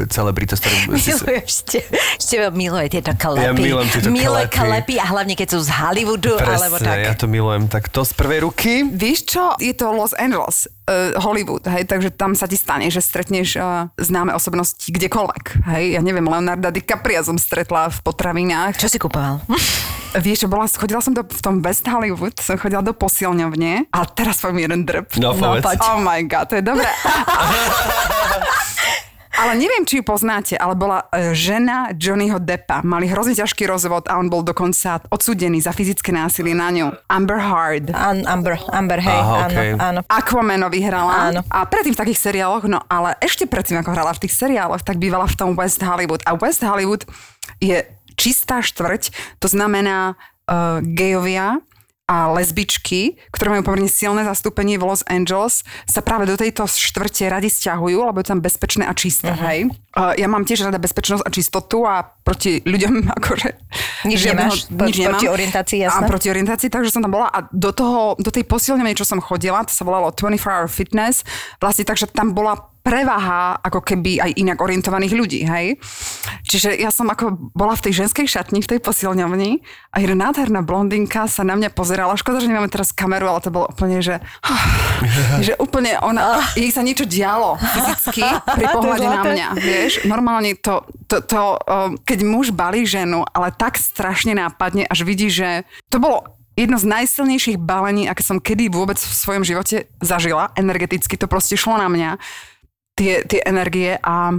celebrita, s ktorou si... ešte, ešte miluje tieto kalepy. Ja milujem tieto Miluje kalepy. kalepy a hlavne keď sú z Hollywoodu, alebo Presne, tak. ja to milujem. Tak to z prvej ruky. Vieš čo, je to Los Angeles, uh, Hollywood, hej, takže tam sa ti stane, že stretneš uh, známe osobnosti kdekoľvek, hej, ja neviem, Leonarda DiCapria som stretla v potravinách. Čo si kupoval? (laughs) Vieš čo, bola, chodila som do, v tom West Hollywood, som chodila do posilňovne a teraz poviem jeden drb. No, povedz. poď. Oh my god, to je dobré. (laughs) Ale neviem, či ju poznáte, ale bola e, žena Johnnyho Deppa. Mali hrozne ťažký rozvod a on bol dokonca odsúdený za fyzické násilie na ňu. Amber Hard. An, Amber, Amber, hej, Aha, áno, okej. áno. Aquamano vyhrala. Áno. A predtým v takých seriáloch, no ale ešte predtým, ako hrala v tých seriáloch, tak bývala v tom West Hollywood. A West Hollywood je čistá štvrť, to znamená uh, gejovia a lesbičky, ktoré majú pomerne silné zastúpenie v Los Angeles, sa práve do tejto štvrte radi stiahujú, lebo je tam bezpečné a čisté, uh-huh. hej. Uh, ja mám tiež rada bezpečnosť a čistotu a proti ľuďom (laughs) akože... Nič žiadneho- nemáš? Pro- proti orientácii, jasné. A proti orientácii, takže som tam bola a do toho, do tej posilňovne, čo som chodila, to sa volalo 24 Hour Fitness, vlastne takže tam bola prevaha ako keby aj inak orientovaných ľudí, hej. Čiže ja som ako bola v tej ženskej šatni, v tej posilňovni a jedna nádherná blondinka sa na mňa pozerala. Škoda, že nemáme teraz kameru, ale to bolo úplne, že, (laughs) že úplne ona, jej sa niečo dialo fyzicky pri (laughs) pohľade na mňa, vieš. Normálne to, to, to keď muž balí ženu, ale tak strašne nápadne, až vidí, že to bolo jedno z najsilnejších balení, aké som kedy vôbec v svojom živote zažila. Energeticky to proste šlo na mňa. Tie, tie energie a,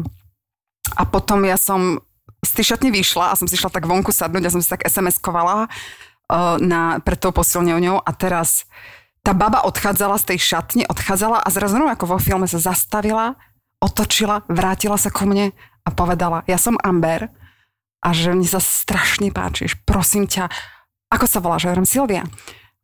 a potom ja som z tej šatne vyšla a som si šla tak vonku sadnúť a som si tak SMS-kovala uh, na, pred tou posilňovňou a teraz tá baba odchádzala z tej šatne, odchádzala a zrazu ako vo filme sa zastavila, otočila, vrátila sa ku mne a povedala, ja som Amber a že mne sa strašne páčiš, prosím ťa, ako sa volá, že hovorím Silvia.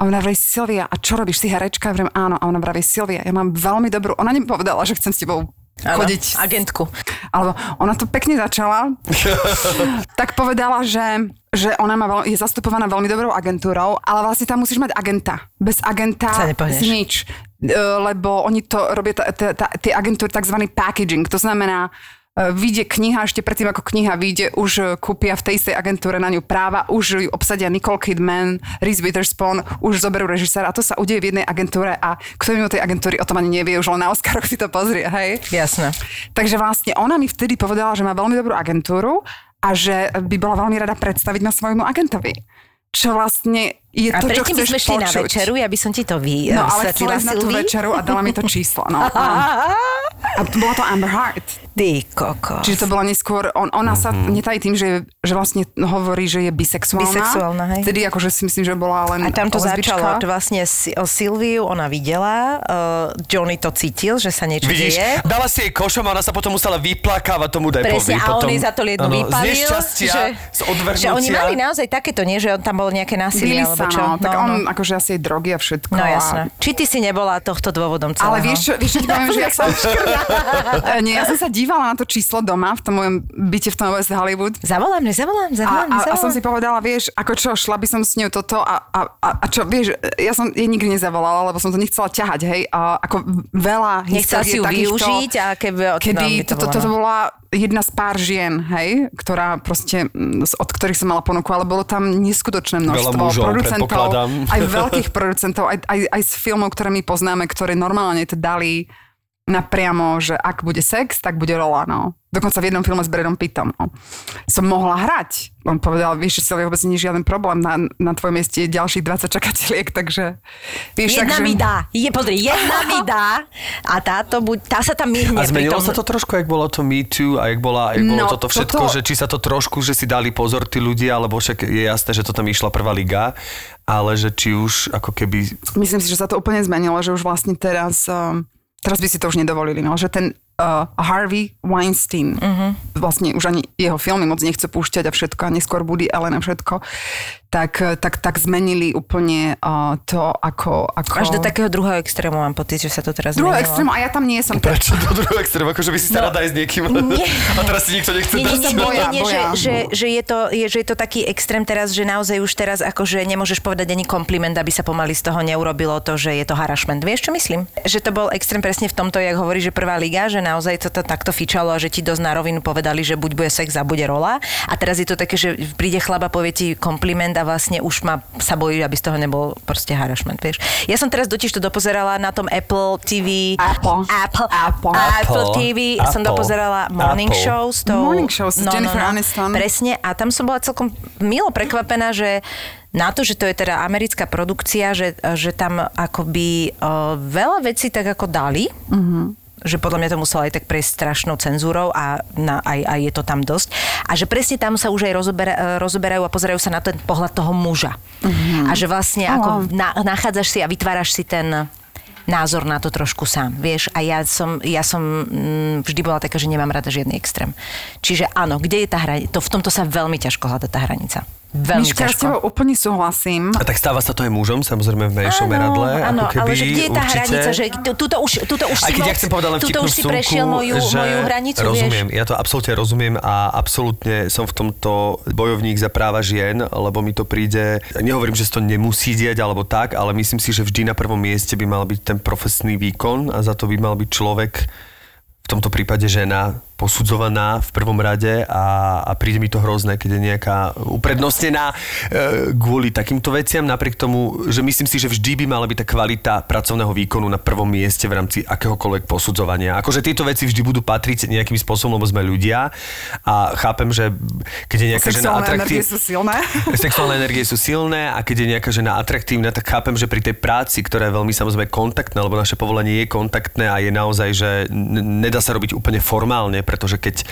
A ona vraví, Silvia, a čo robíš, si herečka? Ja hovorím, áno. A ona vraví, Silvia, ja mám veľmi dobrú... Ona nepovedala, že chcem s tebou Áno, chodiť. agentku. Alebo ona to pekne začala. (laughs) tak povedala, že, že ona má, veľ- je zastupovaná veľmi dobrou agentúrou, ale vlastne tam musíš mať agenta. Bez agenta nepohneš. nič. E, Lebo oni to robia, tie agentúry, tzv. packaging. To znamená, vyjde kniha, ešte predtým ako kniha vyjde, už e, kúpia v tej istej agentúre na ňu práva, už ju obsadia Nicole Kidman, Reese Witherspoon, už zoberú režiséra a to sa udeje v jednej agentúre a kto mimo tej agentúry o tom ani nevie, už len na Oscaroch si to pozrie, hej? Jasné. Takže vlastne ona mi vtedy povedala, že má veľmi dobrú agentúru a že by bola veľmi rada predstaviť ma svojmu agentovi. Čo vlastne je A to, predtým by sme šli na počuť. večeru, ja by som ti to vy, No ale vysvetlila, chcela na tú večeru a dala mi to číslo. No. (laughs) A, a bola to Amber Heart. Ty kokos. Čiže to bola neskôr, on, ona sa netají tým, že, že vlastne hovorí, že je bisexuálna. Bisexuálna, hej. Vtedy akože si myslím, že bola len A tam to lesbička. začalo, to vlastne o Silviu ona videla, uh, Johnny to cítil, že sa niečo Vidíš, deje. dala si jej košom a ona sa potom musela vyplakávať tomu depovi. Presne, a on potom, jej za to liednu áno, vypalil. Z nešťastia, že, z odvrhnutia. že oni mali naozaj takéto, nie? Že on tam bolo nejaké násilie, Bili alebo čo? no, tak on akože asi aj drogy a všetko. No a- jasné. Či ty si nebola tohto dôvodom celého? Ale vieš čo, vieš čo poviem, že ja (laughs) som... (laughs) Nie, ja som sa dívala na to číslo doma v tom mojom byte v tom West Hollywood. Zavolám, nezavolám, A, zavolám, a, a nezavolám. som si povedala, vieš, ako čo, šla by som s ňou toto a, a, a, a čo, vieš, ja som jej nikdy nezavolala, lebo som to nechcela ťahať, hej, a ako veľa Nechcela si ju takýchto, využiť a keby... Kedy no, to bolo, toto no. bola jedna z pár žien, hej, ktorá proste, mm, od ktorých som mala ponuku, ale bolo tam neskutočné množstvo mužov, producentov, aj (laughs) veľkých producentov, aj, aj, aj z filmov, ktoré my poznáme, ktoré normálne to dali napriamo, že ak bude sex, tak bude rola, no. Dokonca v jednom filme s Bradom Pittom, no. Som mohla hrať. On povedal, vieš, že vôbec nie je žiaden problém, na, na tvojom mieste je ďalších 20 čakateliek, (laughs) takže... Vieš, Jedna takže... mi dá, je, pozri, jedna (laughs) mi dá a táto buď, tá sa tam myhne. A zmenilo sa to trošku, jak bolo to Me Too a jak, bola, jak bolo No, toto všetko, toto- že či sa to trošku, že si dali pozor tí ľudia, alebo však je jasné, že to tam išla prvá liga, ale že či už ako keby... Myslím si, že sa to úplne zmenilo, že už vlastne teraz, um, teraz by si to už nedovolili, no, že ten uh, Harvey Weinstein uh-huh. vlastne už ani jeho filmy moc nechce púšťať a všetko, a neskôr Woody Allen a všetko, tak, tak, tak zmenili úplne uh, to, ako, ako... Až do takého druhého extrému mám pocit, že sa to teraz Druhého extrému, a ja tam nie som. Prečo do druhého extrému? Akože by si sa rada aj s niekým. Nie. (laughs) A teraz si nikto nechce Nie, nie, dať. nie, nie, boja, nie, nie, že, že, že, je to, je, že je to taký extrém teraz, že naozaj už teraz akože nemôžeš povedať ani kompliment, aby sa pomaly z toho neurobilo to, že je to harassment. Vieš, čo myslím? Že to bol extrém presne v tomto, jak hovorí, že prvá liga, že naozaj to, to takto fičalo a že ti dosť na rovinu povedali, že buď bude sex a bude rola. A teraz je to také, že príde chlaba, povie ti kompliment a vlastne už ma sa bojí, aby z toho nebol proste harassment, vieš. Ja som teraz totiž to dopozerala na tom Apple TV. Apple. Apple. Apple. Apple TV. Som Apple. dopozerala Morning Apple. Show s tou... Morning Show s Jennifer Aniston. Presne. A tam som bola celkom milo prekvapená, že na to, že to je teda americká produkcia, že, že tam akoby uh, veľa vecí tak ako dali. Že podľa mňa to muselo aj tak prejsť strašnou cenzúrou a na, aj, aj je to tam dosť. A že presne tam sa už aj rozobera, rozoberajú a pozerajú sa na ten pohľad toho muža. A že vlastne Oh, ako na, nachádzaš si a vytváraš si ten názor na to trošku sám, vieš. A ja som, ja som mm, vždy bola taká, že nemám rada žiadny extrém. Čiže áno, kde je tá hranica? To, v tomto sa veľmi ťažko hľada tá hranica. Veľmi Miška, ja s tebou ťažko. úplne súhlasím. A tak stáva sa to aj mužom, samozrejme v menšom meradle. áno, keby, ale že kde je tá určite. hranica, že tu- túto už, túto už Aj si keď ja moc- chcem povedať len vtipnú už si vsúku, prešiel moju, že moju hranicu, rozumiem, vieš. ja to absolútne rozumiem a absolútne som v tomto bojovník za práva žien, lebo mi to príde, nehovorím, že to nemusí diať alebo tak, ale myslím si, že vždy na prvom mieste by mal byť ten profesný výkon a za to by mal byť človek, v tomto prípade žena, posudzovaná v prvom rade a, a príde mi to hrozné, keď je nejaká uprednostnená e, kvôli takýmto veciam, napriek tomu, že myslím si, že vždy by mala byť tá kvalita pracovného výkonu na prvom mieste v rámci akéhokoľvek posudzovania. Akože tieto veci vždy budú patriť nejakým spôsobom, lebo sme ľudia a chápem, že keď je nejaká žena atraktívna... sú silné. (laughs) Sexuálne energie sú silné a keď je nejaká žena atraktívna, tak chápem, že pri tej práci, ktorá je veľmi samozrejme kontaktná, lebo naše povolanie je kontaktné a je naozaj, že nedá sa robiť úplne formálne, pretože keď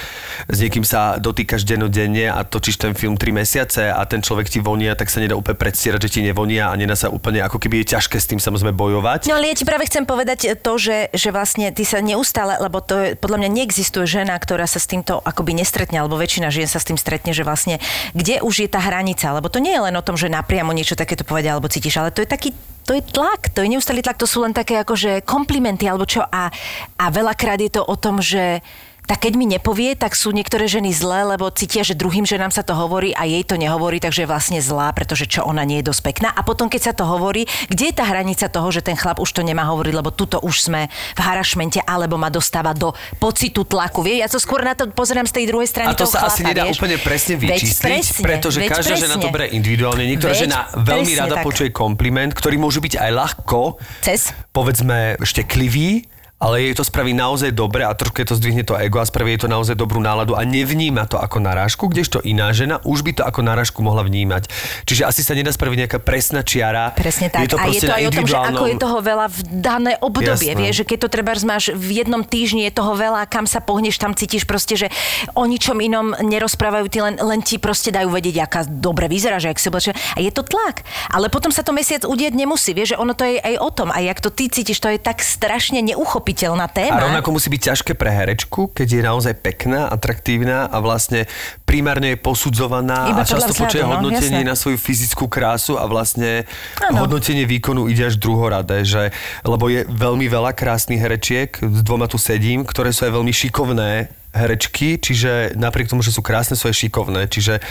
s niekým sa dotýkaš dennodenne a točíš ten film 3 mesiace a ten človek ti vonia, tak sa nedá úplne predstierať, že ti nevonia a nedá sa úplne, ako keby je ťažké s tým samozrejme bojovať. No ale ja ti práve chcem povedať to, že, že vlastne ty sa neustále, lebo to je, podľa mňa neexistuje žena, ktorá sa s týmto akoby nestretne, alebo väčšina žien sa s tým stretne, že vlastne kde už je tá hranica, lebo to nie je len o tom, že napriamo niečo takéto povedia alebo cítiš, ale to je taký to je tlak, to je neustály tlak, to sú len také akože komplimenty alebo čo a, a veľakrát je to o tom, že tak keď mi nepovie, tak sú niektoré ženy zlé, lebo cítia, že druhým ženám sa to hovorí a jej to nehovorí, takže je vlastne zlá, pretože čo ona nie je dosť pekná. A potom, keď sa to hovorí, kde je tá hranica toho, že ten chlap už to nemá hovoriť, lebo tuto už sme v harašmente, alebo ma dostáva do pocitu tlaku. Vie? Ja to skôr na to pozerám z tej druhej strany A to sa chlapa, asi nedá vieš. úplne presne Veď vyčísliť, presne, pretože veď každá žena presne. to bere individuálne. Niektorá Veď žena veľmi rada tak. počuje kompliment, ktorý môže byť aj ľahko, Cez? povedzme, šteklivý, ale jej to spraví naozaj dobre a trošku to zdvihne to ego a spraví jej to naozaj dobrú náladu a nevníma to ako narážku, kdežto iná žena už by to ako narážku mohla vnímať. Čiže asi sa nedá spraviť nejaká presná čiara. Presne tak. Je to a je to aj o tom, že ako je toho veľa v dané obdobie. Jasné. Vieš, že keď to treba máš v jednom týždni, je toho veľa, kam sa pohneš, tam cítiš proste, že o ničom inom nerozprávajú, ty len, len ti proste dajú vedieť, aká dobre vyzerá, že ak si oblečená. A je to tlak. Ale potom sa to mesiac udieť nemusí. Vieš, že ono to je aj o tom. A jak to ty cítiš, to je tak strašne neuchopiteľná téma. A rovnako musí byť ťažké pre herečku, keď je naozaj pekná, atraktívna a vlastne primárne je posudzovaná Iba a často počuje no, hodnotenie jasné. na svoju fyzickú krásu a vlastne Áno. hodnotenie výkonu ide až druhoradé, že, lebo je veľmi veľa krásnych herečiek, s dvoma tu sedím, ktoré sú aj veľmi šikovné herečky, čiže napriek tomu, že sú krásne, sú aj šikovné, čiže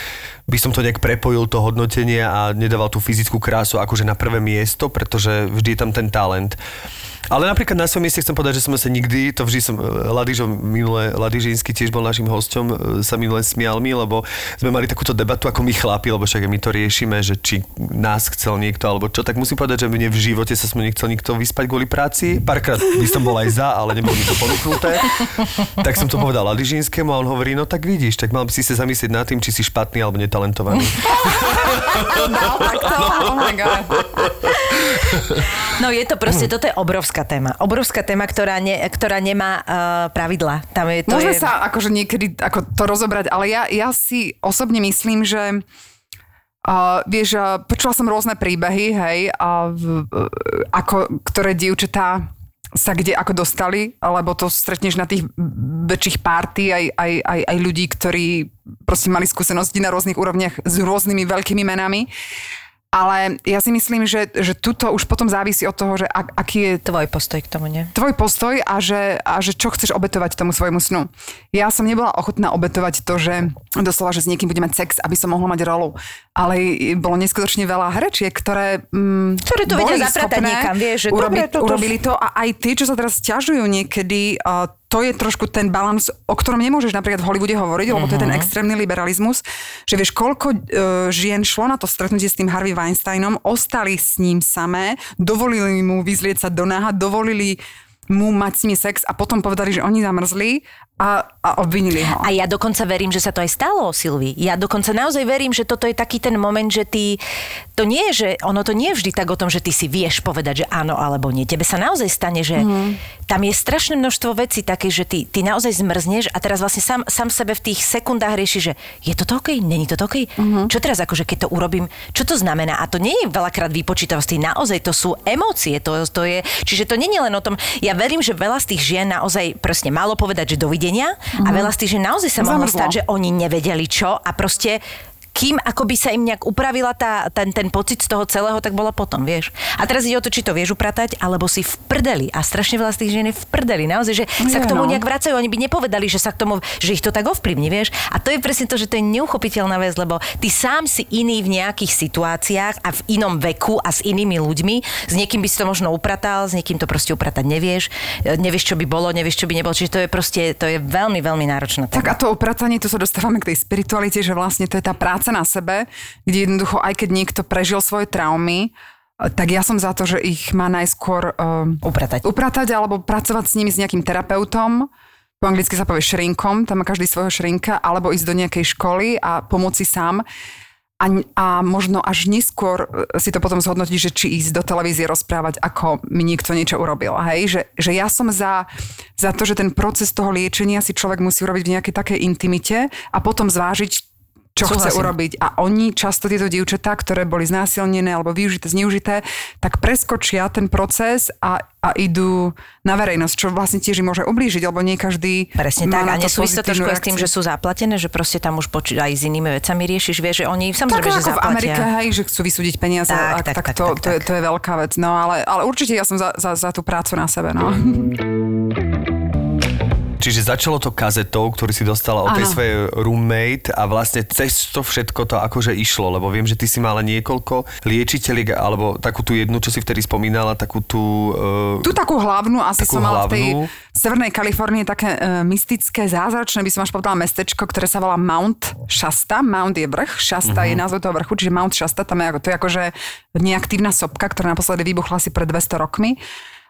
by som to nejak prepojil to hodnotenie a nedával tú fyzickú krásu akože na prvé miesto, pretože vždy je tam ten talent. Ale napríklad na svojom mieste chcem povedať, že som sa nikdy, to vždy som, e, Ladižo minule, Ladižínsky tiež bol našim hosťom, e, sa minule smial mi, lebo sme mali takúto debatu ako my chlapi, lebo však my to riešime, že či nás chcel niekto alebo čo, tak musím povedať, že mne v živote sa som nechcel nikto vyspať kvôli práci. Párkrát by som bol aj za, ale nebolo mi to ponúknuté. tak som to povedal Ladižínskému a on hovorí, no tak vidíš, tak mal by si sa zamyslieť nad tým, či si špatný alebo netalentovaný. (laughs) No, takto. Oh my God. (laughs) No je to proste, toto je obrovská téma. Obrovská téma, ktorá, ne, ktorá nemá uh, pravidla. Tam je, to Môžeme je... sa akože niekedy ako to rozobrať, ale ja, ja si osobne myslím, že Uh, vieš, uh, počula som rôzne príbehy, hej, a v, uh, ako, ktoré dievčatá sa kde ako dostali, lebo to stretneš na tých väčších párty aj, aj, aj, aj ľudí, ktorí proste mali skúsenosti na rôznych úrovniach s rôznymi veľkými menami. Ale ja si myslím, že, že tuto už potom závisí od toho, že ak, aký je Tvoj postoj k tomu, nie? tvoj postoj a že, a že čo chceš obetovať tomu svojmu snu. Ja som nebola ochotná obetovať to, že doslova, že s niekým budem mať sex, aby som mohla mať rolu. Ale bolo neskutočne veľa herečiek, ktoré, mm, Ktoré to vedia boli zapratať schopné niekam, vieš, že urobi, dobre, toto- urobili to a aj tí, čo sa teraz ťažujú niekedy, uh, to je trošku ten balans, o ktorom nemôžeš napríklad v Hollywoode hovoriť, lebo to je ten Mhm. extrémny liberalizmus, že vieš, koľko uh, žien šlo na to stretnutie s tým Harvey Weinsteinom, ostali s ním samé, dovolili mu vyzlieť sa do náha, dovolili mu mať s nimi sex a potom povedali, že oni zamrzli a, a obvinili ho. A ja dokonca verím, že sa to aj stalo, Silvi. Ja dokonca naozaj verím, že toto je taký ten moment, že ty... To nie je, že ono to nie je vždy tak o tom, že ty si vieš povedať, že áno alebo nie. Tebe sa naozaj stane, že mm. tam je strašné množstvo vecí také, že ty, ty naozaj zmrzneš a teraz vlastne sám, sám sebe v tých sekundách rieši, že je toto OK, není to OK? Mm. Čo teraz akože keď to urobím, čo to znamená? A to nie je veľakrát výpočítavosti, naozaj to sú emócie, to, to je, čiže to nie je len o tom, ja verím, že veľa z tých žien naozaj presne malo povedať, že dovidenia a veľa z tých žien naozaj sa mohlo stať, že oni nevedeli čo a proste kým ako by sa im nejak upravila tá, ten, ten pocit z toho celého, tak bolo potom, vieš. A teraz ide o to, či to vieš upratať, alebo si v prdeli. A strašne veľa z tých žien je v prdeli. Naozaj, že sa Je, k tomu no. nejak vracajú. Oni by nepovedali, že sa k tomu, že ich to tak ovplyvní, vieš. A to je presne to, že to je neuchopiteľná vec, lebo ty sám si iný v nejakých situáciách a v inom veku a s inými ľuďmi. S niekým by si to možno upratal, s niekým to proste upratať nevieš. Nevieš, čo by bolo, nevieš, čo by nebolo. Čiže to je proste, to je veľmi, veľmi náročná téma. Tak a to opratanie, tu sa dostávame k tej spiritualite, že vlastne to je tá práca na sebe, kde jednoducho aj keď niekto prežil svoje traumy, tak ja som za to, že ich má najskôr um, Upratať. upratať alebo pracovať s nimi s nejakým terapeutom, po anglicky sa povie šrinkom, tam má každý svojho šrinka, alebo ísť do nejakej školy a pomôcť si sám. A, a možno až neskôr eh, si to potom zhodnotiť, že či ísť do televízie rozprávať, ako mi niekto niečo urobil. Hej? Že, že ja som za, za to, že ten proces toho liečenia si človek musí urobiť v nejakej takej intimite a potom zvážiť, čo chce Súhlasím. urobiť. A oni, často tieto dievčatá, ktoré boli znásilnené alebo využité, zneužité, tak preskočia ten proces a, a idú na verejnosť, čo vlastne tiež im môže ublížiť, lebo nie každý Presne má tak. A nesúvisí to trošku s tým, že sú zaplatené, že proste tam už poč- aj s inými vecami riešiš, vieš, že oni Tak samozrejme, že ako v. Amerike, hej, že chcú vysúdiť peniaze, Tak, tak, tak, tak, tak, to, tak, to, je, tak. to je veľká vec. No ale, ale určite ja som za, za, za tú prácu na sebe. No. Čiže začalo to kazetou, ktorý si dostala od tej Áno. svojej roommate a vlastne cez to všetko to akože išlo, lebo viem, že ty si mala niekoľko liečiteľiek, alebo takú tú jednu, čo si vtedy spomínala, takú tú... Uh, Tu takú hlavnú, asi Takú som mala v tej hlavnú. Severnej Kalifornii také uh, mystické, zázračné, by som až povedala mestečko, ktoré sa volá Mount Shasta. Mount je vrch, Shasta Mhm. je názov toho vrchu, čiže Mount Shasta, tam je, ako- to je akože neaktívna sopka, ktorá naposledy vybuchla asi pred 200 rokmi.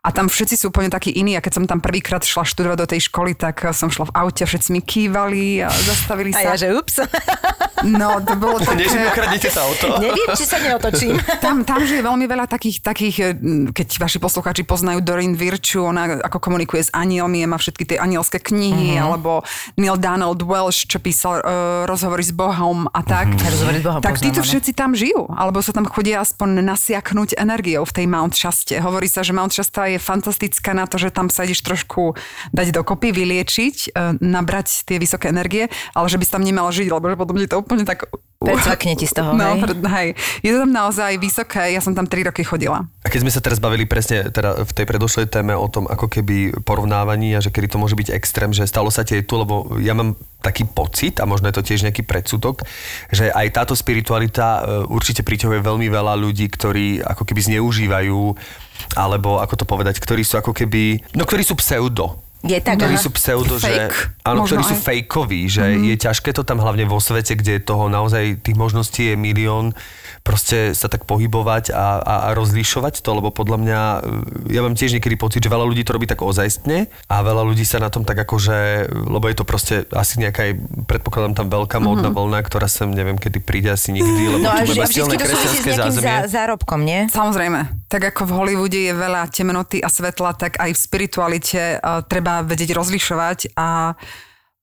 A tam všetci sú úplne takí iní a keď som tam prvýkrát šla študovať do tej školy, tak som šla v aute všetci mi kývali a zastavili A ja, sa. že ups, (laughs) No, to bolo nie, že mi ukradnete to auto. neviem, či sa neotočím. Tam, tam žije veľmi veľa takých, takých, eh, keď vaši poslucháči poznajú Doreen Virtue, ona ako komunikuje s anielmi, má všetky tie anielské knihy, Mhm. alebo Neil Donald Welsh, čo písal uh, rozhovory s Bohom a tak. Mhm. Rozhovory s Bohom tak títo všetci tam žijú, alebo sa tam chodia aspoň nasiaknúť energiou v tej Mount Shaste. Hovorí sa, že Mount Shasta je fantastická na to, že tam sa ideš trošku dať dokopy, vyliečiť, eh, nabrať tie vysoké energie, ale že by si tam nemal žiť, lebo že potom je to úplne tak... Precvakne ti z toho, no, hej? pred- hej. Je to tam naozaj vysoké, ja som tam 3 roky chodila. A keď sme sa teraz bavili presne teda v tej predošlej téme o tom ako keby porovnávaní a že kedy to môže byť extrém, že stalo sa ti aj tu, lebo ja mám taký pocit, a možno je to tiež nejaký predsudok, že aj táto spiritualita e, určite priťahuje veľmi veľa ľudí, ktorí ako keby zneužívajú alebo ako to povedať, ktorí sú ako keby, no ktorí sú pseudo. Je tak, ktorí sú pseudo, že, Fake. áno, Možno ktorí sú fejkoví, že mm-hmm. je ťažké to tam hlavne vo svete, kde je toho naozaj tých možností je milión, proste sa tak pohybovať a, a, a rozlišovať to, lebo podľa mňa, e, ja mám tiež niekedy pocit, že veľa ľudí to robí tak ozajstne a veľa ľudí sa na tom tak akože, lebo je to proste asi nejaká, predpokladám tam veľká módna mm-hmm. vlna, ktorá sem neviem, kedy príde asi nikdy, lebo No a tu že máme silné kresťanské zázemie. zá, zárobkom, nie? Samozrejme, tak ako v Hollywoode je veľa temnoty a svetla, tak aj v spiritualite uh, treba vedieť rozlišovať a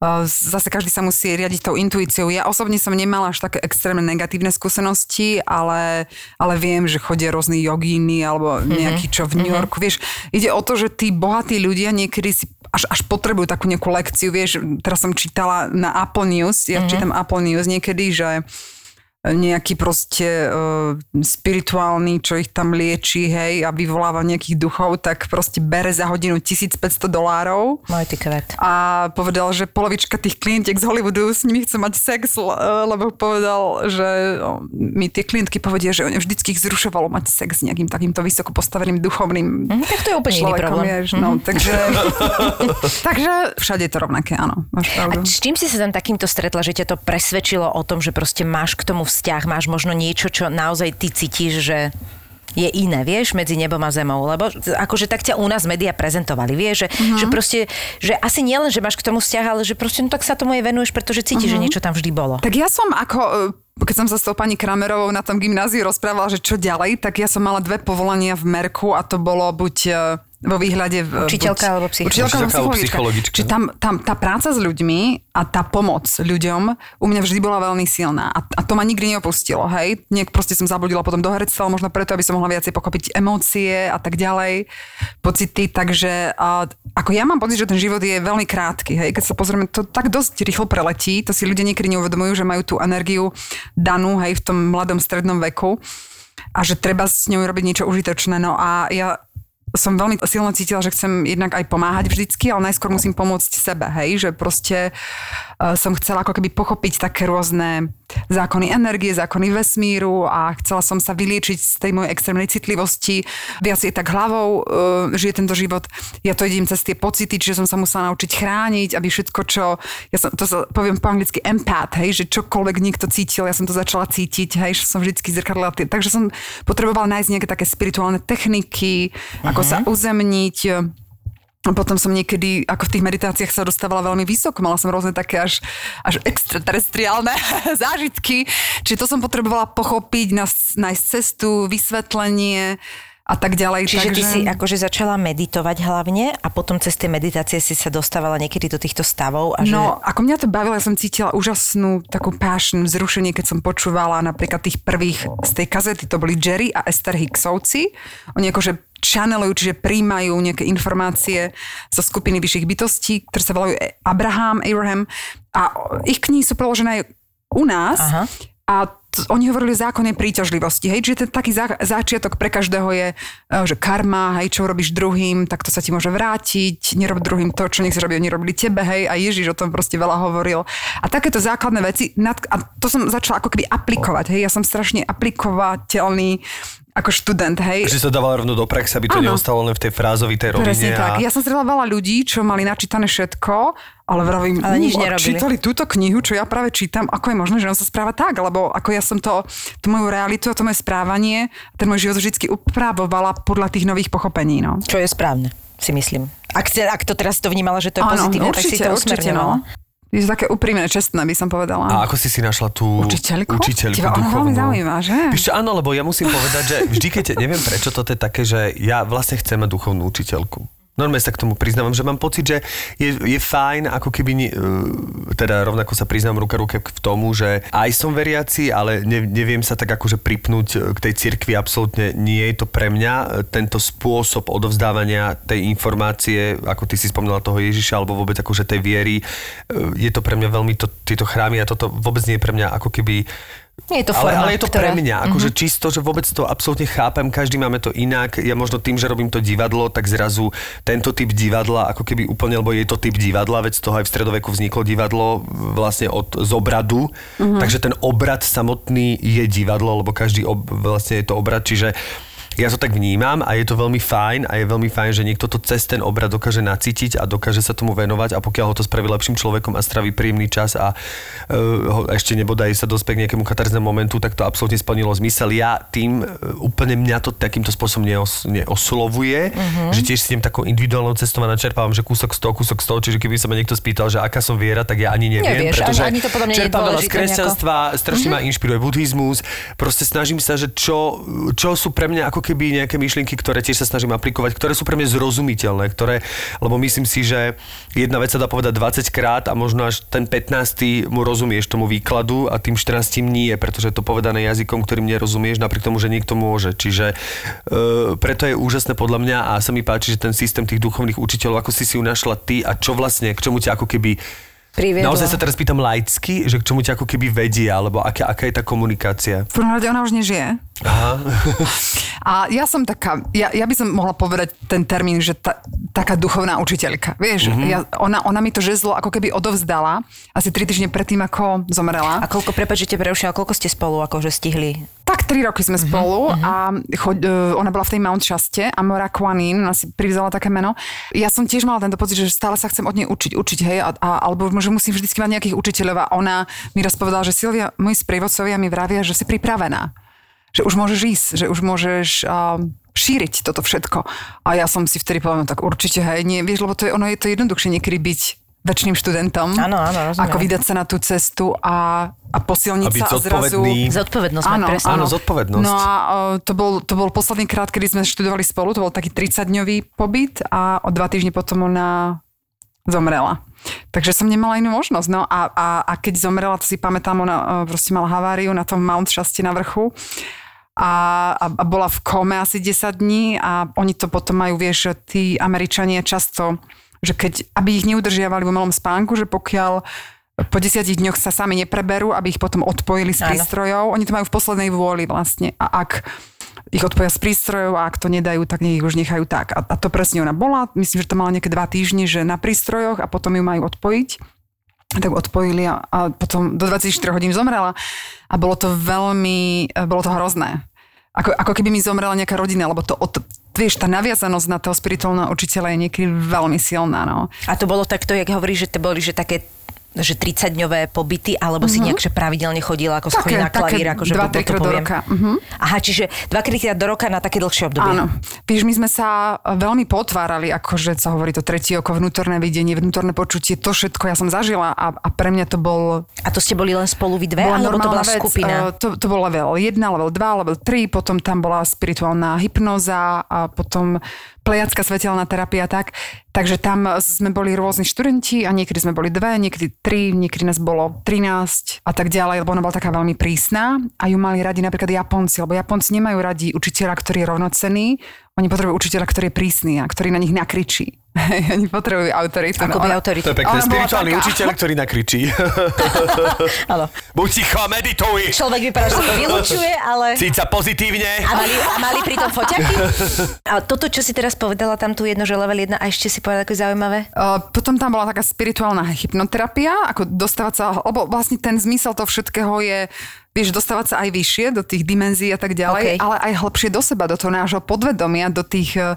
Uh, Zase každý sa musí riadiť tou intuíciou. Ja osobne som nemala až také extrémne negatívne skúsenosti, ale, ale viem, že chodia rôzni jogíny alebo nejaký čo v New Yorku. Vieš, ide o to, že tí bohatí ľudia niekedy si až, až potrebujú takú nejakú lekciu. Vieš, teraz som čítala na Apple News, ja čítam Apple News niekedy, že nejaký proste uh, spirituálny, čo ich tam lieči, hej, a vyvoláva nejakých duchov, tak proste bere za hodinu 1500 dolárov. Môj ty kvet. A povedal, že polovička tých klientiek z Hollywoodu s nimi chce mať sex, lebo povedal, že mi tie klientky povedia, že vždycky ich zrušovalo mať sex s nejakým takýmto vysoko postaveným duchovným Mhm, tak to je úplne iný človekom, problém. vieš, no, takže, (laughs) takže všade je to rovnaké, áno, máš A pravdu. s čím si sa tam takýmto stretla, že ťa to presvedčilo o tom, že proste máš k tomu vzťah, máš možno niečo, čo naozaj ty cítiš, že je iné, vieš, medzi nebom a zemou, lebo akože tak ťa u nás médiá prezentovali, vieš, že, Mhm. že proste, že asi nie len, že máš k tomu vzťah, ale že proste no tak sa tomu aj venuješ, pretože cítiš, že niečo tam vždy bolo. Tak ja som ako, e, keď som sa s tou pani Kramerovou na tom gymnáziu rozprávala, že čo ďalej, tak ja som mala dve povolania v Merku a to bolo buď e, vo výhľade... v- Učiteľka buď, alebo psychologička. Učiteľka alebo Učiteľka alebo psychologička. Čiže tam, tam tá práca s ľuďmi a tá pomoc ľuďom u mňa vždy bola veľmi silná. A, a to ma nikdy neopustilo, hej. Nejak proste som zabudila potom do herectva, možno preto, aby som mohla viacej pochopiť emócie a tak ďalej, pocity. Takže a, ako ja mám pocit, že ten život je veľmi krátky, hej. Keď sa pozrieme, to tak dosť rýchlo preletí. To si ľudia niekedy neuvedomujú, že majú tú energiu danú, hej, v tom mladom strednom veku a že treba s ňou robiť niečo užitočné. No a ja som veľmi silno cítila, že chcem jednak aj pomáhať vždycky, ale najskôr musím pomôcť sebe, hej, že proste uh, som chcela ako keby pochopiť také rôzne zákony energie, zákony vesmíru a chcela som sa vyliečiť z tej mojej extrémnej citlivosti. Viac je tak hlavou uh, žije tento život. Ja to idem cez tie pocity, čiže som sa musela naučiť chrániť, aby všetko, čo, ja som, to sa, poviem po anglicky empath, hej, že čokoľvek niekto cítil, ja som to začala cítiť, hej, že som vždycky zrkadla. Takže som potrebovala nájsť nejaké také spirituálne techniky, ako sa uzemniť. Potom som niekedy, ako v tých meditáciách sa dostávala veľmi vysoko, mala som rôzne také až, až extraterestriálne (laughs) zážitky, čiže to som potrebovala pochopiť, nájsť cestu, vysvetlenie a tak ďalej. Čiže Takže... ty si akože začala meditovať hlavne a potom cez tie meditácie si sa dostávala niekedy do týchto stavov a že... No, ako mňa to bavilo, ja som cítila úžasnú takú passion, vzrušenie, keď som počúvala napríklad tých prvých z tej kazety, to boli Jerry a Esther Hicksovci. Oni akože channelujú, čiže príjmajú nejaké informácie zo skupiny vyšších bytostí, ktoré sa volajú Abraham, Abraham a ich knihy sú preložené aj u nás. Aha. A t- oni hovorili o zákone príťažlivosti, hej, čiže ten taký zá, začiatok pre každého je, e, že karma, hej, čo robíš druhým, tak to sa ti môže vrátiť, nerob druhým to, čo nechceš, aby oni robili tebe, hej, a Ježiš o tom proste veľa hovoril. A takéto základné veci, nad, a to som začala ako keby aplikovať, hej, ja som strašne aplikovateľný ako študent, hej. Že sa dávala rovno do praxe, aby to Áno. neostalo len v tej frázovitej rovine. Presne tak. A... Ja som stretla veľa ľudí, čo mali načítané všetko, ale vravím, Ale nič "Ú, a nerobili." čítali túto knihu, čo ja práve čítam, ako je možné, že on sa správa tak, lebo ako ja som to, tú moju realitu a to moje správanie, ten môj život vždy upravovala podľa tých nových pochopení, no. Čo je správne, si myslím. Ak, ak to teraz to vnímala, že to je Áno, pozitívne, tak si určite, to určite, no. Je to také úprimné, čestné, by som povedala. A ako si si našla tú Učiteľku? učiteľku Teba ona veľmi zaujíma, že? Čo, áno, lebo ja musím povedať, že vždy, keď, neviem prečo toto je také, že ja vlastne chcem duchovnú učiteľku. Normálne sa k tomu priznávam, že mám pocit, že je, je fajn, ako keby, uh, teda rovnako sa priznám ruka ruke v tomu, že aj som veriaci, ale ne, neviem sa tak akože pripnúť uh, k tej cirkvi, absolútne nie je to pre mňa. Uh, Tento spôsob odovzdávania tej informácie, ako ty si spomínala toho Ježiša, alebo vôbec akože tej viery, je to pre mňa veľmi, to, tieto chrámy a toto vôbec nie je pre mňa ako keby Nie je to ale, forma, ale je to ktorá... pre mňa, akože mm-hmm. čisto, že vôbec to absolútne chápem, každý máme to inak. Ja možno tým, že robím to divadlo, tak zrazu tento typ divadla, ako keby úplne, lebo je to typ divadla, veď z toho aj v stredoveku vzniklo divadlo vlastne od z obradu, mm-hmm. takže ten obrad samotný je divadlo, lebo každý ob, vlastne je to obrad, čiže ja to tak vnímam a je to veľmi fajn a je veľmi fajn, že niekto to cez ten obrad dokáže nacítiť a dokáže sa tomu venovať a pokiaľ ho to spraví lepším človekom a straví príjemný čas a uh, ho ešte nebodaj sa dospie k nejakému katarznému momentu, tak to absolútne splnilo zmysel. Ja tým uh, úplne mňa to takýmto spôsobom neos, neoslovuje, uh-huh. že tiež si idem takou individuálnou cestou a načerpávam, že kúsok z toho, kúsok z toho, čiže keby sa ma niekto spýtal, že aká som viera, tak ja ani neviem, Nevieš, pretože ani- to podľa mňa čerpám veľa z dôležité nejako. kresťanstva, strašne ma inšpiruje buddhizmus, proste snažím sa, že čo, čo sú pre mňa ako keby nejaké myšlienky, ktoré tiež sa snažím aplikovať, ktoré sú pre mňa zrozumiteľné, ktoré, lebo myslím si, že jedna vec sa dá povedať 20 krát a možno až ten 15. mu rozumieš tomu výkladu a tým 14. nie, pretože je to povedané jazykom, ktorým nerozumieš, napriek tomu, že niekto môže. Čiže e, preto je úžasné podľa mňa a sa mi páči, že ten systém tých duchovných učiteľov, ako si si ju našla ty a čo vlastne, k čomu ťa ako keby Priviedla. Naozaj sa teraz pýtam laicky, že k čomu ťa ako keby vedia, alebo aká, aká je tá komunikácia? V prvom rade ona už nežije. Aha. A ja som taká, ja, ja by som mohla povedať ten termín, že ta, taká duchovná učiteľka. Vieš, mm-hmm. ja, ona, ona mi to žezlo ako keby odovzdala asi tri týždne predtým, ako zomrela. A koľko, prepáč, že te prerušila, koľko ste spolu akože stihli? Tak tri roky sme spolu a choď, uh, ona bola v tej Mount Shaste, Amora Quanin, ona si privzala také meno. Ja som tiež mala tento pocit, že stále sa chcem od nej učiť, učiť, hej, a, a, alebo že musím vždycky mať nejakých učiteľov a ona mi raz povedala, že Silvia, moji sprievodcovia mi vravia, že si pripravená. Že už môžeš ísť, že už môžeš uh, šíriť toto všetko. A ja som si vtedy povedala, no tak určite, hej, nie, vieš, lebo to je, ono je to jednoduchšie niekedy byť väčšným študentom. Áno, áno, rozumiem. Ako vydať sa na tú cestu a, a posilniť A sa a zrazu... Zodpovednosť mať presne. Áno, zodpovednosť. No a uh, to bol, to bol posledný krát, kedy sme študovali spolu, to bol taký 30-dňový pobyt a o dva týždne potom ona zomrela. Takže som nemala inú možnosť. No a, a, a keď zomrela, to si pamätám, ona uh, proste mala haváriu na tom Mount Shasta na vrchu a, a, bola v kome asi 10 dní a oni to potom majú, vieš, že tí Američania často, že keď, aby ich neudržiavali v umelom spánku, že pokiaľ po desiatich dňoch sa sami nepreberú, aby ich potom odpojili z Áno. prístrojov. Oni to majú v poslednej vôli vlastne. A ak ich odpoja z prístrojov a ak to nedajú, tak nech ich už nechajú tak. A, a to presne ona bola. Myslím, že to mala nejaké dva týždne, že na prístrojoch a potom ju majú odpojiť tak odpojili a, a potom do 24 hodín zomrela a bolo to veľmi, e, bolo to hrozné. Ako, ako keby mi zomrela nejaká rodina, lebo to, od, vieš, tá naviazanosť na toho spirituálneho učiteľa je niekedy veľmi silná, no. A to bolo takto, jak hovoríš, že to boli, že také že 30-dňové pobyty, alebo si nejak, že pravidelne chodila, ako Také- na také klavír, akože dva, to trikrát do poviem. roka, mhm. Aha, čiže dva krát do roka na také dlhšie obdobie. Áno. Vieš, my sme sa veľmi potvárali, akože sa hovorí to tretie oko, vnútorné videnie, vnútorné počutie, to všetko ja som zažila a, a pre mňa to bol A to ste boli len spolu vy dve, alebo to bola vec. skupina? Eh, To, to bol level 1, level 2, level 3, potom tam bola spirituálna hypnoza a potom plejacká svetelná terapia tak. Takže tam sme boli rôzni študenti a niekedy sme boli dve, niekedy tri, niekedy nás bolo 13 a tak ďalej, lebo ona bola taká veľmi prísna a ju mali radi napríklad Japonci, lebo Japonci nemajú radi učiteľa, ktorý je rovnocenný, oni potrebujú učiteľa, ktorý je prísny a ktorý na nich nakričí. (laughs) oni potrebujú autoritu. Ako by Ona- autoritu. To je pekné. Spirituálny taká. učiteľ, ktorý nakričí. (laughs) Áno. Buď ticho, medituj. Človek vypadá, že to vylučuje, ale... Cíť sa pozitívne. A mali, a mali pri tom foťaky? (laughs) A toto, čo si teraz povedala, tam tu jedno, že level 1, a ešte si povedala ako zaujímavé? Uh, potom tam bola taká spirituálna hypnoterapia, ako dostávať sa, lebo vlastne ten zmysel toho všetkého je, vieš, dostávať sa aj vyššie do tých dimenzií a tak ďalej, OK. ale aj hlbšie do seba, do toho nášho podvedomia, do tých uh,